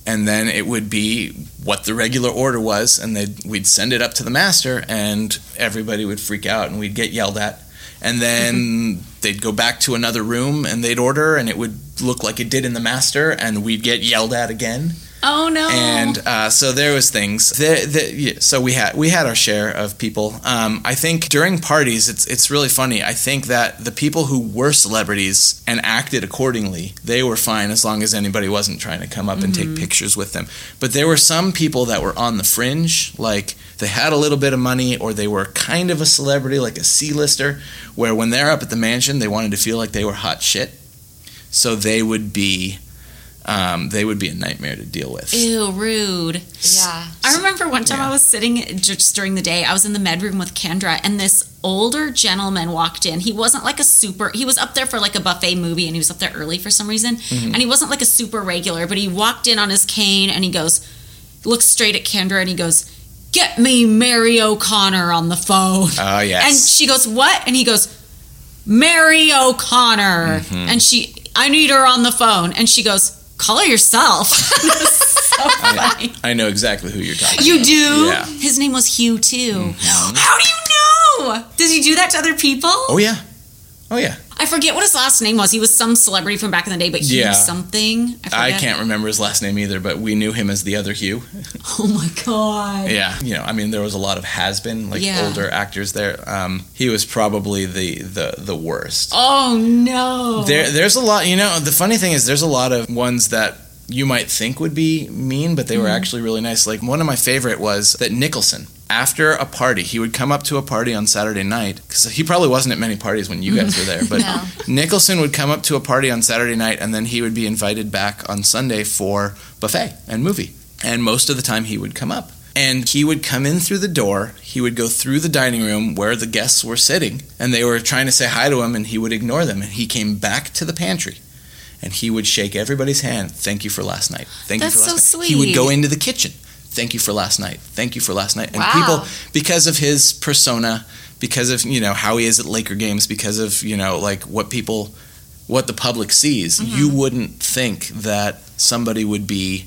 and then it would be what the regular order was and they we'd send it up to the master and everybody would freak out and we'd get yelled at and then mm-hmm. they'd go back to another room and they'd order, and it would look like it did in the master, and we'd get yelled at again. Oh no! And uh, so there was things. Yeah, so we had we had our share of people. Um, I think during parties, it's it's really funny. I think that the people who were celebrities and acted accordingly, they were fine as long as anybody wasn't trying to come up and take pictures with them. But there were some people that were on the fringe, like they had a little bit of money or they were kind of a celebrity, like a C-lister, where when they're up at the mansion, they wanted to feel like they were hot shit. So they would be. Um, they would be a nightmare to deal with. Ew, rude. Yeah. I remember one time Yeah. I was sitting just during the day. I was in the med room with Kendra, and this older gentleman walked in. He wasn't like a super. He was up there for like a buffet movie, and he was up there early for some reason. Mm-hmm. And he wasn't like a super regular, but he walked in on his cane, and he goes, looks straight at Kendra, and he goes, "Get me Mary O'Connor on the phone." Oh yes. And she goes, "What?" And he goes, "Mary O'Connor." Mm-hmm. And she, I need her on the phone, and she goes, "Call her yourself." So funny. I know exactly who you're talking You about. do? Yeah. His name was Hugh too. Mm-hmm. How do you know? Does he do that to other people? Oh yeah. Oh yeah. I forget what his last name was. He was some celebrity from back in the day, but Hugh Yeah. something. I, I can't remember his last name either, but we knew him as the other Hugh. Oh my god. Yeah. You know, I mean, there was a lot of has-been, like Yeah. older actors there. Um, he was probably the the the worst. Oh no. There, there's a lot. You know, the funny thing is, there's a lot of ones that you might think would be mean, but they were Mm-hmm. actually really nice. Like one of my favorite was that Nicholson. After a party, he would come up to a party on Saturday night because he probably wasn't at many parties when you guys were there. But No. Nicholson would come up to a party on Saturday night, and then he would be invited back on Sunday for buffet and movie. And most of the time, he would come up. And he would come in through the door. He would go through the dining room where the guests were sitting, and they were trying to say hi to him, and he would ignore them. And he came back to the pantry, and he would shake everybody's hand. Thank you for last night. Thank That's you for last so night. He would go into the kitchen. Thank you for last night. Thank you for last night. And Wow. people, because of his persona, because of you know how he is at Laker games, because of you know like what people, what the public sees, Mm-hmm. you wouldn't think that somebody would be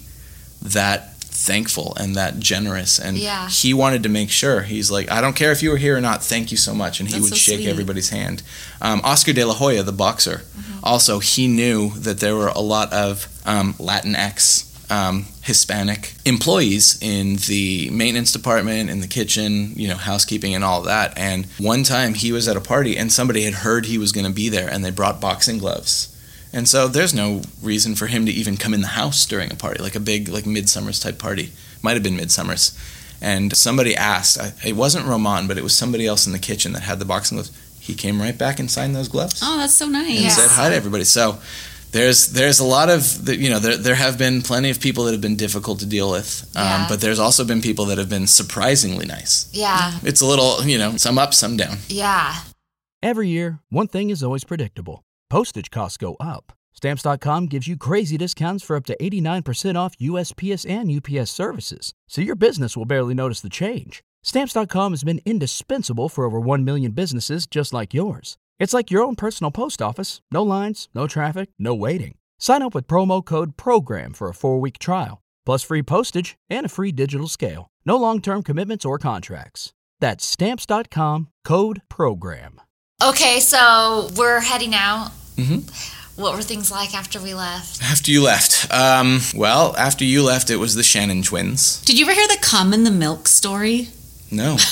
that thankful and that generous. And Yeah. he wanted to make sure. He's like, I don't care if you were here or not. Thank you so much. And he That's would so shake sweet. everybody's hand. Um, Oscar De La Hoya, the boxer, Mm-hmm. also he knew that there were a lot of um, Latinx. Um, Hispanic employees in the maintenance department, in the kitchen, you know, housekeeping and all that. And one time he was at a party and somebody had heard he was going to be there and they brought boxing gloves. And so there's no reason for him to even come in the house during a party, like a big, like midsummer's type party. Might have been midsummer's. And somebody asked, it wasn't Roman, but it was somebody else in the kitchen that had the boxing gloves. He came right back and signed those gloves Oh, that's so nice. and Yeah. said hi to everybody. So there's there's a lot of the, you know there there have been plenty of people that have been difficult to deal with, um, Yeah. but there's also been people that have been surprisingly nice. Yeah. It's a little you know some up, some down. Yeah. Every year, one thing is always predictable postage costs go up. Stamps.com gives you crazy discounts for up to 89% off USPS and UPS services, so your business will barely notice the change. Stamps.com has been indispensable for over 1 million businesses just like yours. It's like your own personal post office no lines, no traffic, no waiting. Sign up with promo code PROGRAM for a four week trial, plus free postage and a free digital scale. No long term commitments or contracts. That's Stamps.com code PROGRAM. Okay, so we're heading out. Mhm. What were things like after we left? After you left, um, well, after you left, it was the Shannon twins. Did you ever hear the cum in the milk story? No,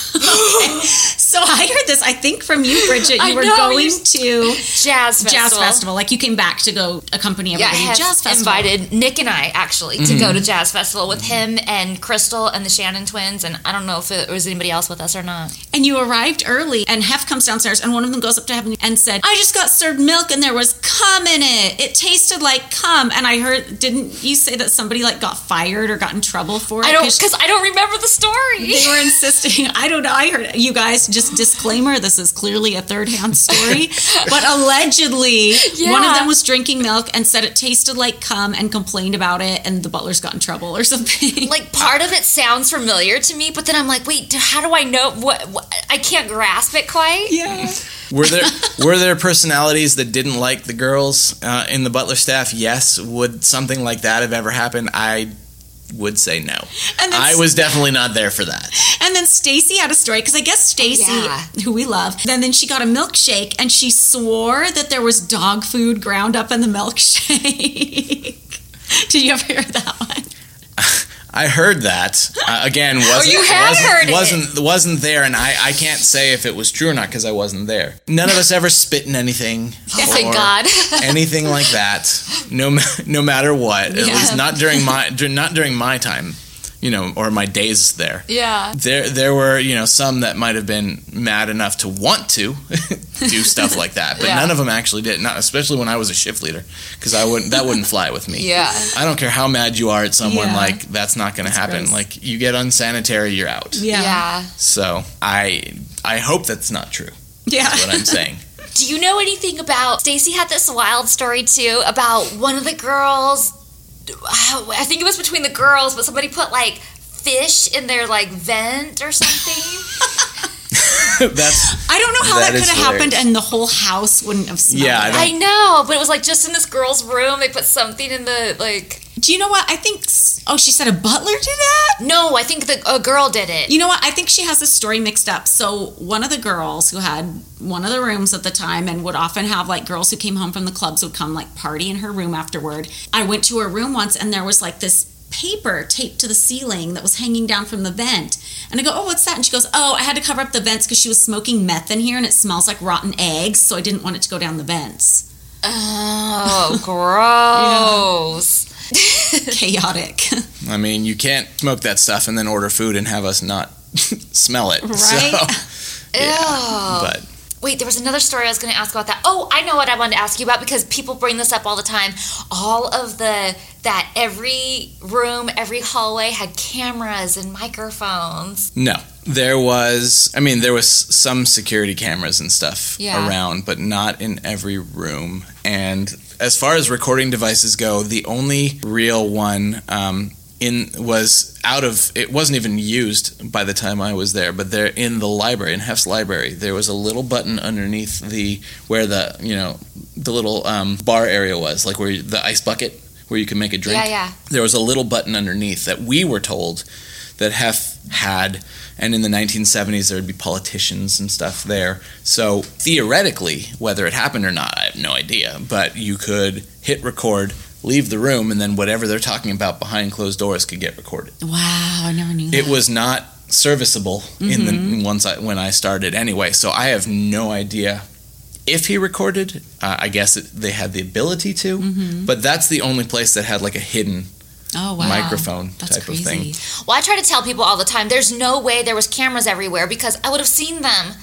So I heard this, I think from you, Bridget. You I were know, going you- to Jazz festival. Jazz Festival. Like you came back to go accompany Yeah, everybody to Hef Jazz Festival. invited Nick and I actually to Mm-hmm. go to Jazz Festival with him and Crystal and the Shannon twins, and I don't know if it was anybody else with us or not. And you arrived early, and Hef comes downstairs, and one of them goes up to Hef and said, I just got served milk, and there was cum in it. It tasted like cum. And I heard, didn't you say that somebody like got fired or got in trouble for it? I don't 'Cause because I don't remember the story. they were insisting. I don't know. I heard you guys just disclaimer. This is clearly a third hand story, but allegedly one of them was drinking milk and said it tasted like cum and complained about it, and the butlers got in trouble or something. like part of it sounds familiar to me, but then I'm like, wait, how do I know what? what I can't grasp it quite. yeah. were there were there personalities that didn't like the girls uh, in the Butler staff? Yes. Would something like that have ever happened? I would say no. And then I was definitely not there for that. And then Stacy had a story because I guess Stacy, oh, yeah. who we love, then then she got a milkshake and she swore that there was dog food ground up in the milkshake. Did you ever hear that one? I heard that uh, again. Wasn't, you had wasn't, heard it. wasn't wasn't there, and I, I can't say if it was true or not because I wasn't there. None of us ever spit in anything. Thank God. anything like that. No no matter what. At Yeah. least not during my not during my time, you know, or my days there. yeah. There there were you know some that might have been mad enough to want to do stuff like that, but Yeah. none of them actually did. Not especially when I was a shift leader, because I wouldn't that wouldn't fly with me. Yeah. I don't care how mad you are at someone, Yeah. like that's not going to happen. gross. Like you get unsanitary, you're out. Yeah. So I I hope that's not true. Yeah. Is what I'm saying. Do you know anything about Stacy had this wild story too about one of the girls I think it was between the girls, but somebody put like fish in their like vent or something. that's I don't know how That that, is could have happened and the whole house wouldn't have smelled. Yeah, I I know, but it was like just in this girl's room. They put something in the like. Do you know what? I think. Oh, she said a butler did that. No, I think the a girl did it. You know what? I think she has a story mixed up. So one of the girls who had one of the rooms at the time and would often have like girls who came home from the clubs would come like party in her room afterward. I went to her room once and there was like this paper taped to the ceiling that was hanging down from the vent. And I go, "Oh, what's that?" And she goes, "Oh, I had to cover up the vents because she was smoking meth in here and it smells like rotten eggs, so I didn't want it to go down the vents." Oh, gross. Chaotic. I mean, you can't smoke that stuff and then order food and have us not smell it. Right? So, Ew. but Wait, there was another story I was going to ask about that. Oh, I know what I wanted to ask you about because people bring this up all the time. All of the that every room, every hallway had cameras and microphones. no, there was. I mean, there was some security cameras and stuff Yeah. around, but not in every room. And as far as recording devices go, the only real one um, in was out of. It wasn't even used by the time I was there, but there in the library in Hef's library, there was a little button underneath the where the you know the little um, bar area was, like where the ice bucket where you can make a drink. Yeah, yeah. There was a little button underneath that we were told that Hef had, and in the 1970s there would be politicians and stuff there. So theoretically, whether it happened or not, I have no idea. But you could hit record, leave the room, and then whatever they're talking about behind closed doors could get recorded. wow, I never knew that. It was not serviceable in the once I, when I started anyway. So I have no idea if he recorded. Uh, I guess it, they had the ability to, but that's the only place that had like a hidden oh, wow. microphone That's type crazy. of thing. Well, I try to tell people all the time there's no way there was cameras everywhere because I would have seen them.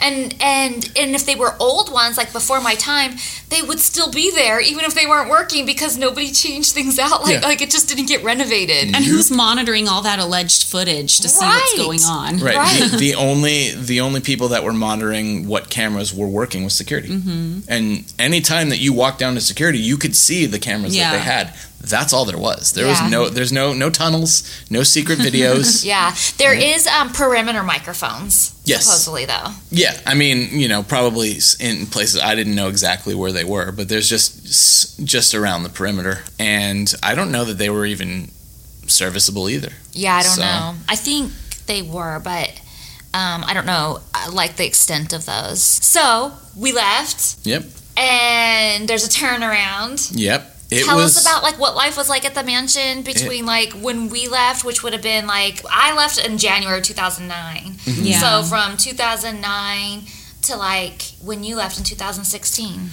And and and if they were old ones like before my time, they would still be there even if they weren't working because nobody changed things out like Yeah. like it just didn't get renovated. And who's monitoring all that alleged footage to see what's going on? Right. Right. The, the only the only people that were monitoring what cameras were working was security. Mm-hmm. And any time that you walked down to security, you could see the cameras Yeah. that they had. That's all there was. There Yeah. was no there's no no tunnels, no secret videos. Yeah, there is um, perimeter microphones. Yes. supposedly though. yeah, I mean, you know, probably in places I didn't know exactly where they were, but there's just just around the perimeter, and I don't know that they were even serviceable either. Yeah, I don't So- know. I think they were, but um, I don't know uh, like the extent of those. So we left, Yep. and there's a turnaround. Yep. It Tell was us about like what life was like at the mansion between like when we left, which would have been like I left in January of 2009. Yeah. So from 2009 to like when you left in 2016.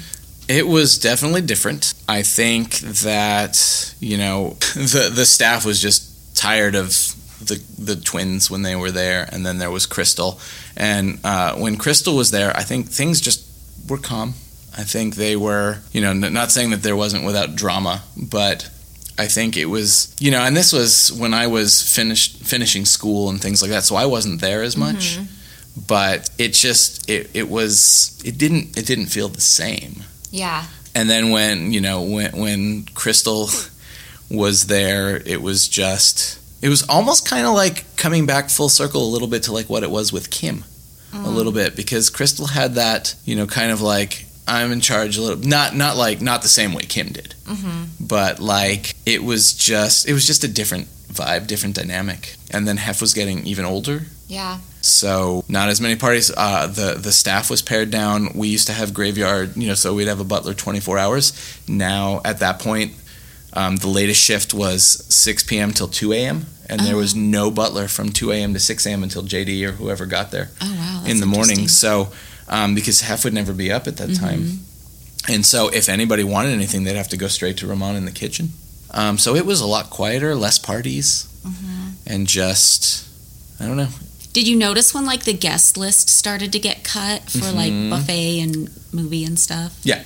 It was definitely different. I think that you know the the staff was just tired of the the twins when they were there, and then there was Crystal, and uh, when Crystal was there, I think things just were calm. I think they were, you know, n- not saying that there wasn't without drama, but I think it was, you know, and this was when I was finished finishing school and things like that, so I wasn't there as much. Mm-hmm. But it just it, it was it didn't it didn't feel the same Yeah. and then when you know when when Crystal was there, it was just it was almost kind of like coming back full circle a little bit to like what it was with Kim, a mm-hmm. little bit because Crystal had that you know kind of like I'm in charge a little not not like not the same way Kim did, but like it was just it was just a different vibe, different dynamic. And then Hef was getting even older. Yeah. So not as many parties. Uh, the the staff was pared down. We used to have graveyard, you know, so we'd have a butler 24 hours. Now at that point, um, the latest shift was 6 p.m. till 2 a.m. and there was no butler from 2 a.m. to 6 a.m. until JD or whoever got there Oh wow. In the morning. So um, because Hef would never be up at that time, Mm-hmm. and so if anybody wanted anything, they'd have to go straight to Ramon in the kitchen. Um, so it was a lot quieter, less parties, Mm-hmm. and just I don't know. Did you notice when like the guest list started to get cut for like Mhm. buffet and movie and stuff? Yeah,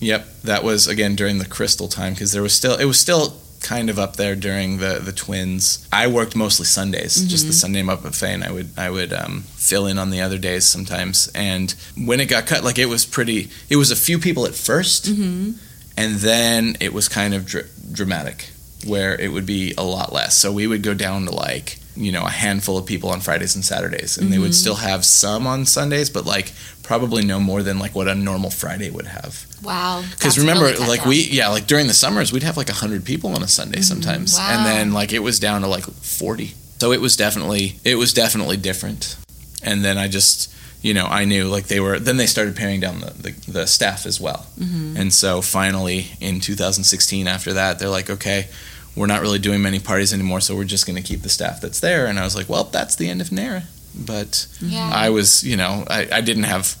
yep, that was again during the Crystal time because there was still it was still kind of up there during the the twins. I worked mostly Sundays, just the Sunday up buffet, and I would I would um, fill in on the other days sometimes. And when it got cut, like it was pretty. It was a few people at 1st Mm-hmm. and then it was kind of dr- dramatic, where it would be a lot less. So we would go down to like you know a handful of people on Fridays and Saturdays, and they would still have some on Sundays, but like probably no more than like what a normal Friday would have. Wow. Because remember, really like down. we, yeah, like during the summers, we'd have like hundred people on a Sunday sometimes, Wow. and then like it was down to like forty. So it was definitely, it was definitely different. And then I just, you know, I knew like they were. Then they started paring down the the, the staff as well. And so finally, in 2016, after that, they're like, okay, we're not really doing many parties anymore, so we're just going to keep the staff that's there. And I was like, well, that's the end of NARA. But Yeah. I was, you know, I, I didn't have,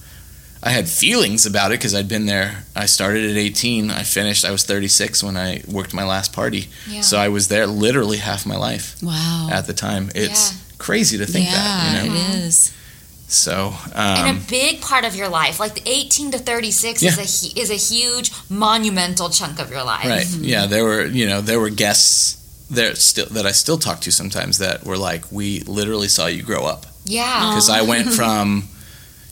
I had feelings about it because I'd been there. I started at 18. I finished, I was 36 when I worked my last party. Yeah. So I was there literally half my life Wow. at the time. It's Yeah. crazy to think yeah, that, you know? it is. So, and um, a big part of your life, like the 18 to 36, Yeah. is a is a huge monumental chunk of your life. right. Yeah. There were, you know, there were guests there still that I still talk to sometimes that were like, we literally saw you grow up. Yeah. because I went from,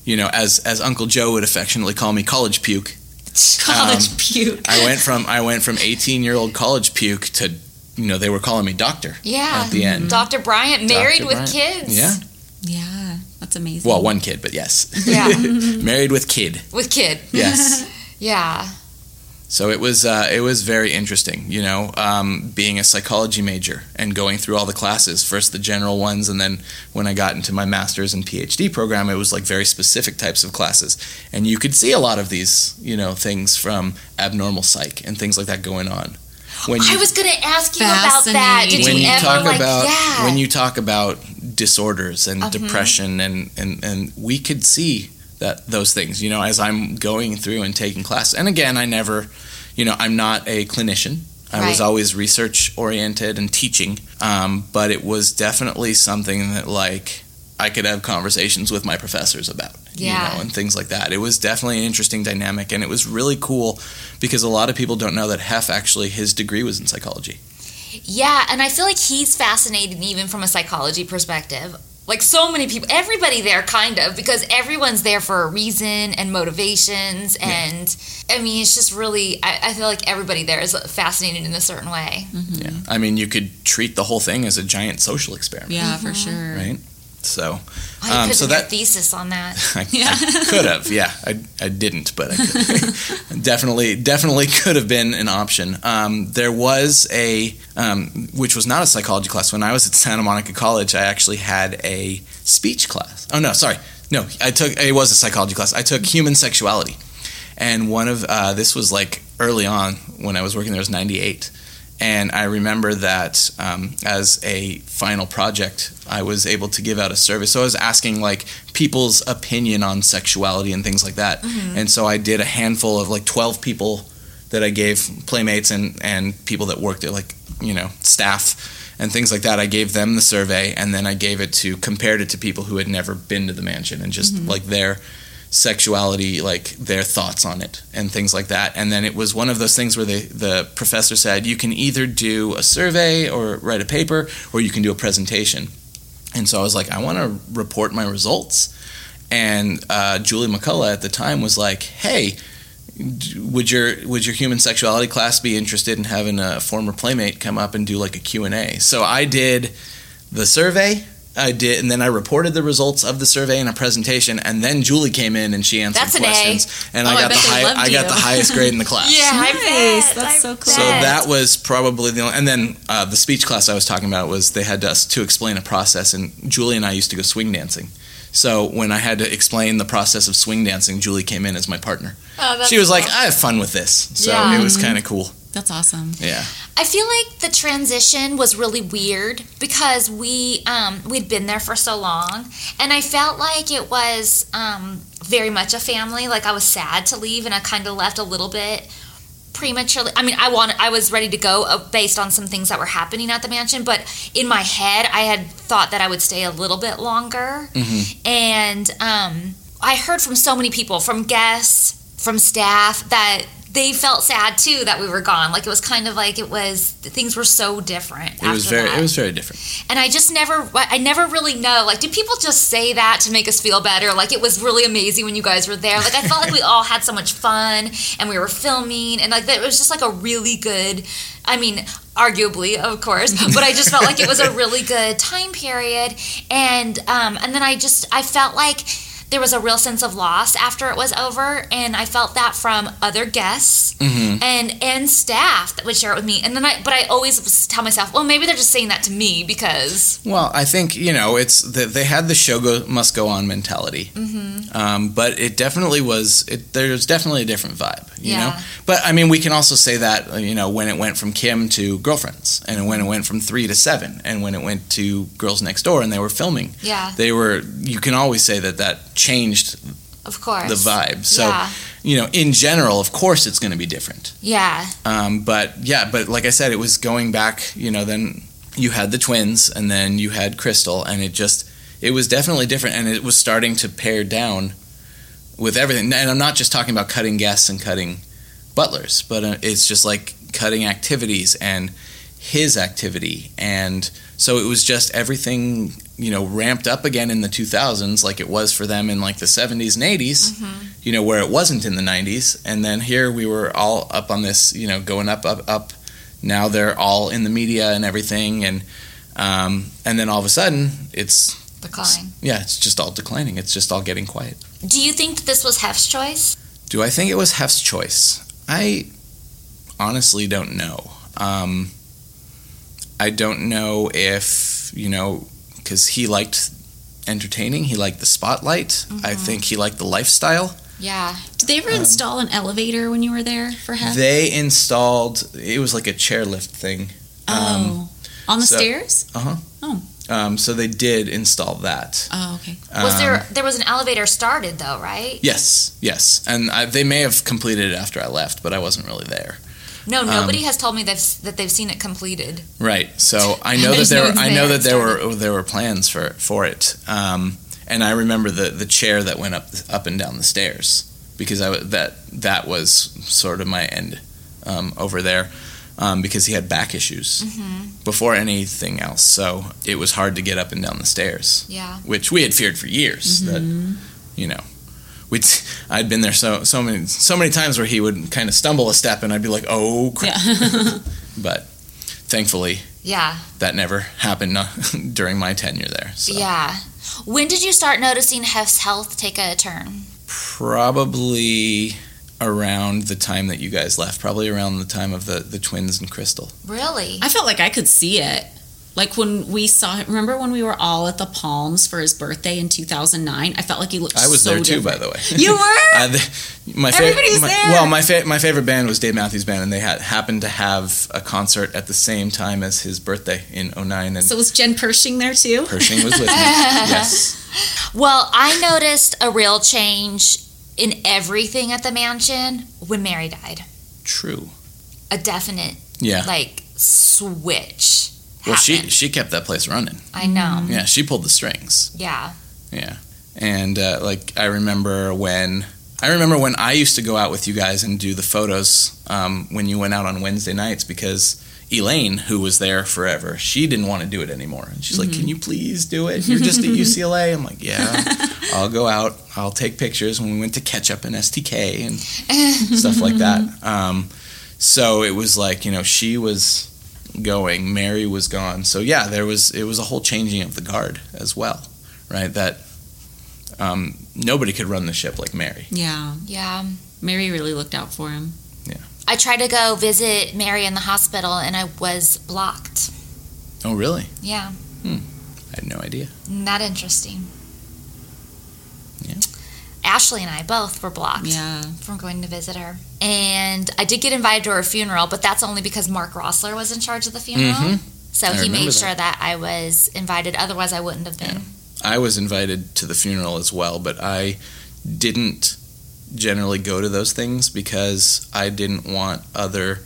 you know, as as Uncle Joe would affectionately call me, college puke. College Um, puke. I went from I went from eighteen year old college puke to, you know, they were calling me doctor. Yeah. At the end. Dr. Bryant married Dr. with Bryant. kids. Yeah. Yeah, that's amazing. Well, one kid, but yes, Yeah. married with kid. with kid. Yes. Yeah. So it was uh, it was very interesting, you know, um, being a psychology major and going through all the classes. First the general ones, and then when I got into my master's and PhD program, it was like very specific types of classes, and you could see a lot of these, you know, things from abnormal psych and things like that going on. When I was going to ask you about that. Did when you, you ever talk like about yeah. when you talk about disorders and Uh-huh. depression and, and and we could see that those things you know as i'm going through and taking class and again i never you know i'm not a clinician i was always research oriented and teaching um, but it was definitely something that like i could have conversations with my professors about Yeah. you know and things like that it was definitely an interesting dynamic and it was really cool because a lot of people don't know that hef actually his degree was in psychology Yeah, and I feel like he's fascinating even from a psychology perspective. Like so many people, everybody there kind of, because everyone's there for a reason and motivations. And I mean, it's just really, I, I feel like everybody there is fascinated in a certain way. Mm-hmm. Yeah. I mean, you could treat the whole thing as a giant social experiment, yeah, for mm-hmm. sure. right? So, Oh, um, so that thesis on that. I, I could have, yeah, I, I didn't, but I could. definitely, definitely could have been an option. Um, there was a, um, which was not a psychology class. When I was at Santa Monica College, I actually had a speech class. Oh no, sorry, no, I took it was a psychology class. I took human sexuality, and one of uh, this was like early on when I was working there was '98. And I remember that um, as a final project, I was able to give out a survey. So I was asking like people's opinion on sexuality and things like that. And so I did a handful of like 12 people that I gave playmates and, and people that worked there, like, you know, staff and things like that. I gave them the survey and then I gave it to, compared it to people who had never been to the mansion and just like their sexuality, like their thoughts on it and things like that. And then it was one of those things where the, the professor said, you can either do a survey or write a paper or you can do a presentation. And so I was like, I want to report my results. And uh, Julie McCullough at the time was like, hey, would your would your human sexuality class be interested in having a former playmate come up and do like a Q&A? So I did the survey I did, and then I reported the results of the survey in a presentation, and then Julie came in and she answered That's an A. questions, and Oh, I I got the high, I got you. the highest grade in the class. Yeah, I Nice. bet. That's I so cool. So that was probably the only, and then uh, the speech class I was talking about was they had us to explain a process, and Julie and I used to go swing dancing. So when I had to explain the process of swing dancing, Julie came in as my partner. Oh, that's She was like, "I have fun with this," so Yeah. it was kind of cool. That's awesome. Yeah. I feel like the transition was really weird because we um, we'd been there for so long, and I felt like it was um, very much a family. Like I was sad to leave, and I kind of left a little bit prematurely. I mean, I wanted, I was ready to go uh, based on some things that were happening at the mansion, but in my head, I had thought that I would stay a little bit longer, and um, I heard from so many people, from guests, from staff, that they felt sad too that we were gone. Like it was kind of like it was things were so different. It was very that. it was very different. and I just never, I never really know. Like, do people just say that to make us feel better? Like it was really amazing when you guys were there. Like I felt like we all had so much fun and we were filming, and like that it was just like a really good. I mean, arguably, of course, but I just felt like it was a really good time period, and um, and then I just I felt like there was a real sense of loss after it was over, and I felt that from other guests and and staff that would share it with me, and then I but I always tell myself, well, maybe they're just saying that to me because Well, I think you know it's that they had the show go, must go on mentality, Mm-hmm. um, but it definitely was. It, there's definitely a different vibe, you know. But I mean, we can also say that you know when it went from Kim to girlfriends, and when it went from three to seven, and when it went to Girls Next Door, and they were filming. Yeah. They were. You can always say that that changed of course the vibe. So yeah, you know, in general, of course, it's going to be different. yeah, Um, but yeah, but like I said, it was going back. You know, then you had the twins, and then you had Crystal, and it just it was definitely different, and it was starting to pare down with everything. And I'm not just talking about cutting guests and cutting butlers, but uh, it's just like cutting activities and his activity, and so it was just everything. You know, ramped up again in the 2000s, like it was for them in like the 70s and 80s you know, where it wasn't in the 90s. And then here we were all up on this, you know, going up, up, up. Now they're all in the media and everything. And, um, and then all of a sudden it's, decline. yeah, it's just all declining. It's just all getting quiet. Do you think this was Hef's choice? Do I think it was Hef's choice? I honestly don't know. Um, I don't know if, you know, because he liked entertaining, he liked the spotlight. I think he liked the lifestyle. Yeah, Did they ever install an elevator when you were there for Hef? They installed. It was like a chairlift thing. oh, on the so- stairs? Uh huh. Oh. Um, so they did install that. Oh, okay. was Um, there there was an elevator started though, right? Yes, yes, and I, they may have completed it after I left, but I wasn't really there. No, nobody Um, has told me they've, that they've seen it completed. Right. So I know that there. no Were, I know that there were there were plans for for it. Um, and I remember the the chair that went up up and down the stairs because I that that was sort of my end um, over there um, because he had back issues before anything else. So it was hard to get up and down the stairs. Yeah. which we had feared for years that you know we'd I'd been there so so many so many times where he would kind of stumble a step and I'd be like oh crap but thankfully Yeah, that never happened uh, during my tenure there so yeah. When did you start noticing Hef's health take a turn? probably around the time that you guys left probably around the time of the the twins and Crystal Really? I felt like I could see it. Like when we saw him, remember when we were all at the Palms for his birthday in 2009? I felt like he looked I was so there too different. by the way You were? Uh, the, my Everybody was my, there. Well, my fa- my favorite band was Dave Matthews Band, and they had happened to have a concert at the same time as his birthday in 09, and so was Jen Pershing there too? Pershing was with me. yes, Well, I noticed a real change in everything at the mansion when Mary died. true. A definite Yeah. like switch. Well, she she kept that place running. I know. Yeah, she pulled the strings. Yeah. Yeah, and uh, like I remember when I remember when I used to go out with you guys and do the photos um, when you went out on Wednesday nights because Elaine, who was there forever, she didn't want to do it anymore, and she's like, "Can you please do it? You're just at UCLA." I'm like, "Yeah, I'll go out. I'll take pictures." When we went to Ketchup and STK and stuff like that. Um, so it was like you know she was going. Mary was gone. So yeah, there was it was a whole changing of the guard as well, right? That um, nobody could run the ship like Mary. Yeah. Yeah. Mary really looked out for him. Yeah. I tried to go visit Mary in the hospital and I was blocked. Oh really? Yeah. I had no idea. Not interesting. Yeah. Ashley and I both were blocked Yeah. from going to visit her. And I did get invited to her funeral, but that's only because Mark Rossler was in charge of the funeral. Mhm. So I he made that. sure that I was invited. Otherwise, I wouldn't have been. I was invited to the funeral as well, but I didn't generally go to those things because I didn't want other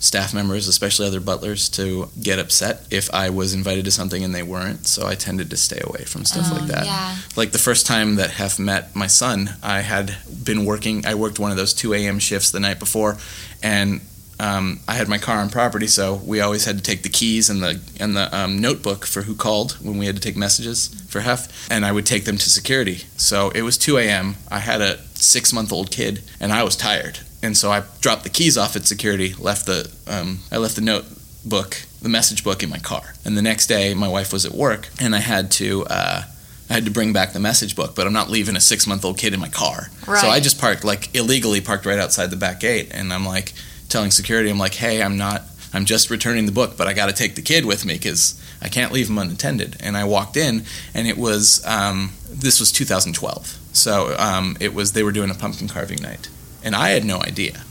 staff members, especially other butlers, to get upset if I was invited to something and they weren't. So I tended to stay away from stuff like that. Yeah. Like the first time that Hef met my son, I had been working. I worked one of those 2 a.m. shifts the night before, and um, I had my car on property, so we always had to take the keys and the and the um, notebook for who called when we had to take messages for Hef, and I would take them to security. So it was 2 a.m. I had a six month old kid, and I was tired, and so I dropped the keys off at security, left the um, I left the notebook, the message book in my car, and the next day my wife was at work, and I had to. Uh, I had to bring back the message book, but I'm not leaving a six month old kid in my car. So I just parked, like, illegally parked right outside the back gate. And I'm like, telling security, I'm like, hey, I'm not, I'm just returning the book, but I got to take the kid with me because I can't leave him unattended. And I walked in, and it was, um, this was 2012. So um, it was, they were doing a pumpkin carving night. And I had no idea.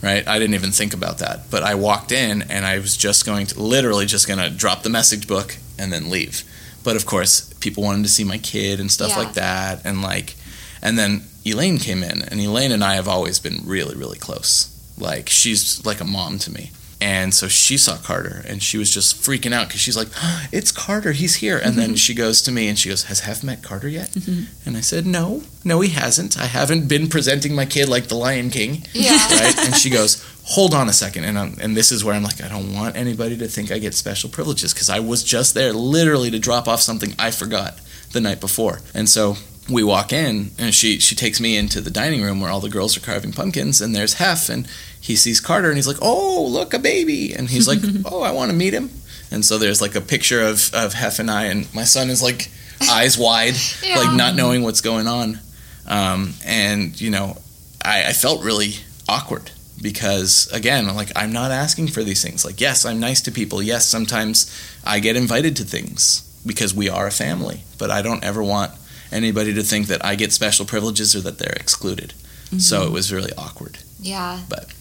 Right, I didn't even think about that. But I walked in and I was just going to, literally just going to drop the message book and then leave. But of course, people wanted to see my kid and stuff Yeah. like that, and like, and then Elaine came in, and Elaine and I have always been really, really close. Like she's like a mom to me, and so she saw Carter, and she was just freaking out because she's like, "It's Carter, he's here!" And then mm-hmm. she goes to me and she goes, "Has Hef met Carter yet?" Mm-hmm. And I said, "No, no, he hasn't. I haven't been presenting my kid like the Lion King." Yeah. right? And she goes, "Hold on a second. And I'm, and this is where I'm like, I don't want anybody to think I get special privileges because I was just there literally to drop off something I forgot the night before. And so we walk in, and she she takes me into the dining room where all the girls are carving pumpkins, and there's Hef, and he sees Carter, and he's like, "Oh, look, a baby!" And he's like, "Oh, I want to meet him." And so there's like a picture of of Hef and I, and my son is like eyes wide, like not knowing what's going on. Um, and you know, I, I felt really awkward because again, like I'm not asking for these things. Like, yes, I'm nice to people. Yes, sometimes I get invited to things because we are a family, but I don't ever want anybody to think that I get special privileges or that they're excluded. So it was really awkward. Yeah. But-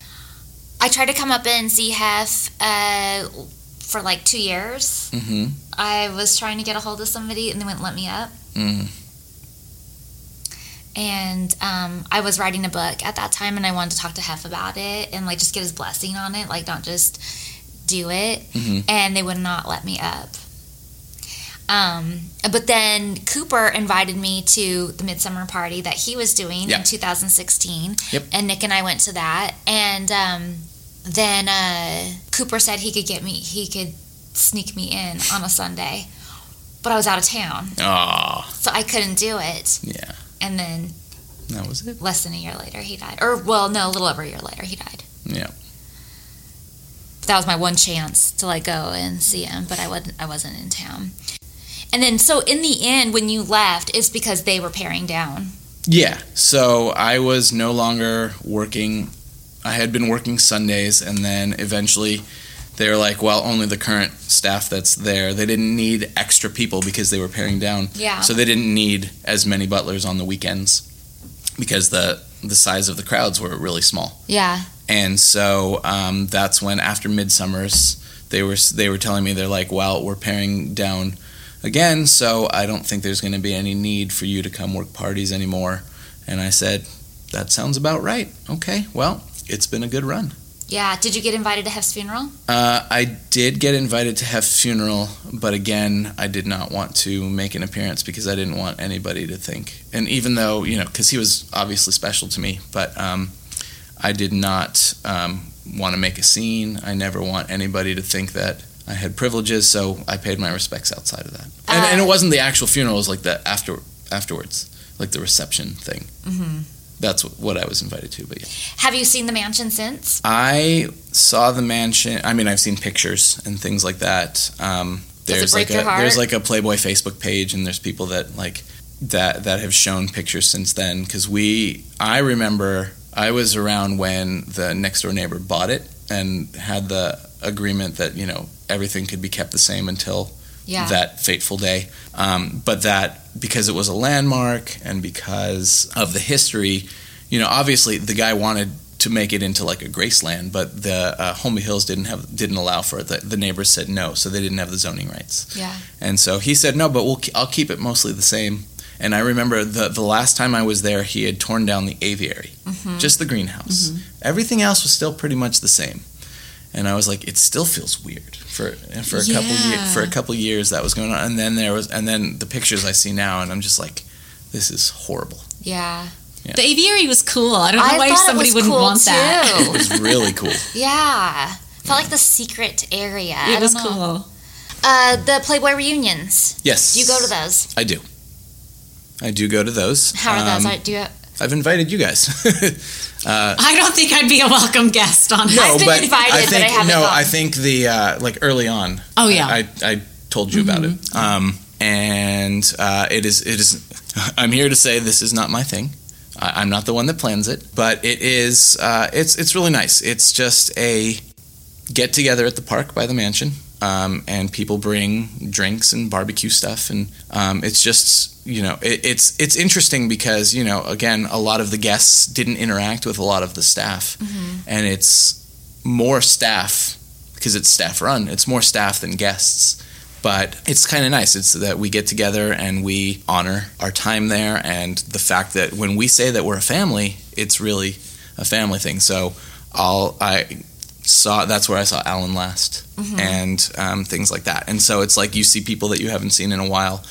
I tried to come up and see Hef uh, for like two years. hmm I was trying to get a hold of somebody and they wouldn't let me up. Mm. And um, I was writing a book at that time and I wanted to talk to Hef about it and like just get his blessing on it, like not just do it. Mhm. And they would not let me up. Um, but then Cooper invited me to the midsummer party that he was doing in 2016. Yep. And Nick and I went to that. And um, then uh, Cooper said he could get me, he could sneak me in on a Sunday. But I was out of town, Ah, so I couldn't do it. yeah, And then that was it. less than a year later, he died. Or, well, no, a little over a year later, he died. Yeah. But that was my one chance to like go and see him, but I wasn't. I wasn't in town. And then, so in the end, when you left, it's because they were paring down. Yeah. So I was no longer working. I had been working Sundays, and then eventually they were like, well, only the current staff that's there. They didn't need extra people because they were paring down. Yeah. So they didn't need as many butlers on the weekends because the the size of the crowds were really small. Yeah. And so um, that's when after Midsummer's, they were they were telling me they're like, well, we're paring down again, so I don't think there's going to be any need for you to come work parties anymore. And I said, that sounds about right. Okay, well, it's been a good run. Yeah. Did you get invited to Hef's funeral? Uh, I did get invited to Hef's funeral, but again, I did not want to make an appearance because I didn't want anybody to think. And even though, you know, because he was obviously special to me, but um, I did not um, want to make a scene. I never want anybody to think that I had privileges, so I paid my respects outside of that. And, and it wasn't the actual funeral; it was like the after afterwards, like the reception thing. Mm-hmm. That's what, I was invited to. But yeah. Have you seen the mansion since? I saw the mansion. I mean, I've seen pictures and things like that. Um, there's like a heart? there's like a Playboy Facebook page, and there's people that like that that have shown pictures since then. Because we, I remember, I was around when the next door neighbor bought it and had the agreement that you know everything could be kept the same until Yeah. that fateful day. Um, but that because it was a landmark and because of the history, you know, obviously the guy wanted to make it into like a Graceland, but the uh, Hills didn't have didn't allow for it. The, the neighbors said no, so they didn't have the zoning rights. Yeah. And so he said no, but we'll I'll keep it mostly the same. And I remember the the last time I was there, he had torn down the aviary, Mhm. just the greenhouse. Everything else was still pretty much the same. And I was like, it still feels weird for for a couple years for a couple years that was going on. And then there was and then the pictures I see now, and I'm just like, this is horrible. Yeah. The aviary was cool. I don't know I why somebody wouldn't cool, want that. It was really cool. Yeah. Felt like the secret area. I It don't was know. cool. Uh, the Playboy reunions. Yes. Do you go to those? I do. I do go to those. How are those? Um, Are- Do you? I've invited you guys. uh, I don't think I'd be a welcome guest on no, it. but invited, I but think I no. gone. I think the uh, like early on. Oh, yeah. I, I, I told you about it. Um, and uh, it is it is. I'm here to say this is not my thing. I, I'm not the one that plans it, but it is. Uh, it's it's really nice. It's just a get together at the park by the mansion. Um, and people bring drinks and barbecue stuff, and um, it's just you know it, it's it's interesting because you know again a lot of the guests didn't interact with a lot of the staff, and it's more staff because it's staff run. It's more staff than guests, but it's kind of nice. It's that we get together and we honor our time there, and the fact that when we say that we're a family, it's really a family thing. So I'll I saw that's where I saw Alan last, and um, things like that. And so it's like you see people that you haven't seen in a while.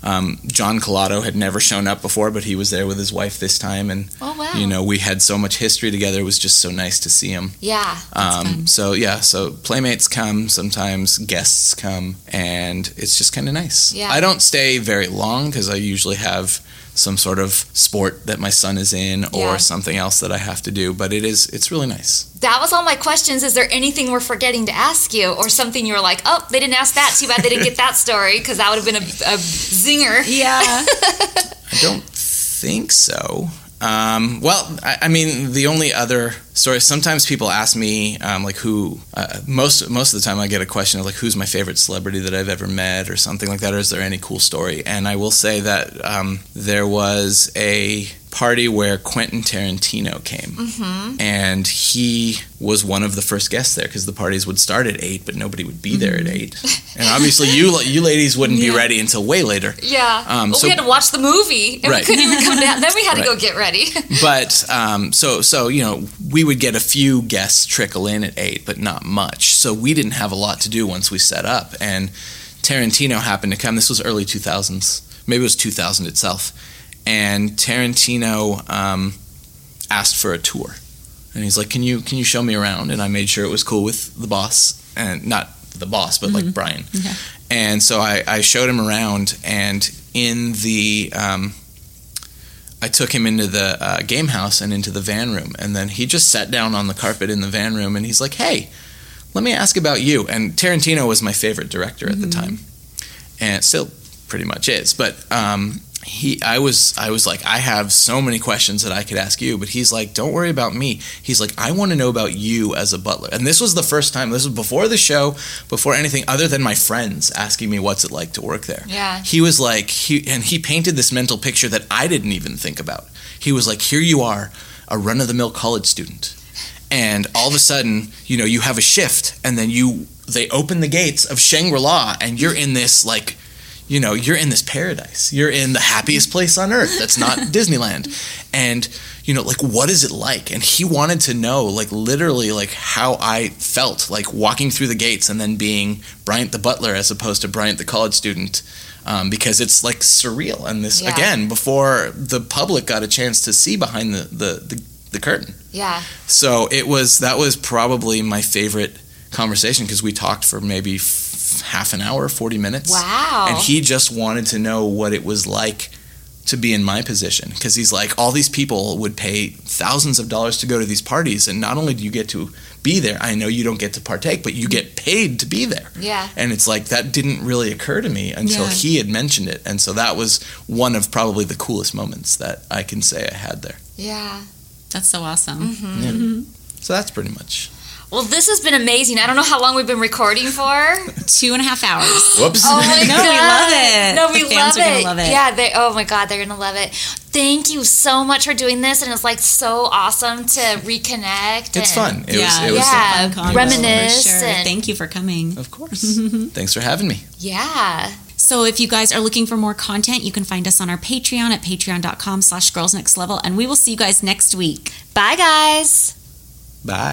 Um, John Collado had never shown up before, but he was there with his wife this time, and Oh wow. you know we had so much history together. It was just so nice to see him. Yeah. Um, so yeah, so playmates come sometimes, guests come, and it's just kind of nice. Yeah. I don't stay very long because I usually have some sort of sport that my son is in or Yeah. something else that I have to do. But it is it's really nice. That was all my questions. Is there anything we're forgetting to ask you, or something you were like, "Oh, they didn't ask that. Too bad they didn't get that story," because that would have been a, a zinger. Yeah. I don't think so. Um, well, I, I mean, the only other story. Sometimes people ask me, um, like, who. Uh, most most of the time, I get a question of like, who's my favorite celebrity that I've ever met, or something like that. Or is there any cool story? And I will say that um, there was a party where Quentin Tarantino came, Mm-hmm. and he was one of the first guests there because the parties would start at eight, but nobody would be there at eight. And obviously, you you ladies wouldn't be ready until way later. Yeah. Um, well, so- we had to watch the movie, and Right. we couldn't even come down. Then we had to go get ready. but um, so so you know we would get a few guests trickle in at eight, but not much. So we didn't have a lot to do once we set up. And Tarantino happened to come. This was early two thousands, maybe it was two thousand itself. And Tarantino um, asked for a tour, and he's like, "Can you can you show me around?" And I made sure it was cool with the boss, and not the boss, but like Brian. Yeah. And so I, I showed him around, and in the um, I took him into the uh, game house and into the van room, and then he just sat down on the carpet in the van room, and he's like, "Hey, let me ask about you." And Tarantino was my favorite director at the time, and it still pretty much is. But um, he, I was, I was like, I have so many questions that I could ask you, but he's like, "Don't worry about me." He's like, "I want to know about you as a butler." And this was the first time. This was before the show, before anything other than my friends asking me what's it like to work there Yeah. he was like he and he painted this mental picture that I didn't even think about. He was like, here you are, a run of the mill college student, and all of a sudden, you know, you have a shift, and then you they open the gates of Shangri La, and you're in this like. You know, you're in this paradise. You're in the happiest place on earth. That's not Disneyland. And, you know, like, what is it like? And he wanted to know, like, literally, like, how I felt, like, walking through the gates and then being Bryant the butler as opposed to Bryant the college student um, because it's like surreal. And this Yeah. again before the public got a chance to see behind the the, the, the curtain. yeah. So it was that was probably my favorite conversation because we talked for maybe f- half an hour, forty minutes. Wow. And he just wanted to know what it was like to be in my position because he's like all these people would pay thousands of dollars to go to these parties and not only do you get to be there i know you don't get to partake but you get paid to be there Yeah. and it's like that didn't really occur to me until Yeah. he had mentioned it and so that was one of probably the coolest moments that i can say i had there Yeah. That's so awesome. Mm-hmm. so that's pretty much Well, this has been amazing. I don't know how long we've been recording for. Two and a half hours. whoops Oh my No, god! we love it. No, we fans love are it. love it. Yeah, they. Oh my god, they're gonna love it. Thank you so much for doing this, and it's like so awesome to reconnect. it's and- fun it yeah, was it was Yeah. Fun reminisce sure. and- Thank you for coming. of course thanks for having me Yeah. So if you guys are looking for more content, you can find us on our Patreon at patreon.com slash girls next level. And we will see you guys next week. Bye, guys. bye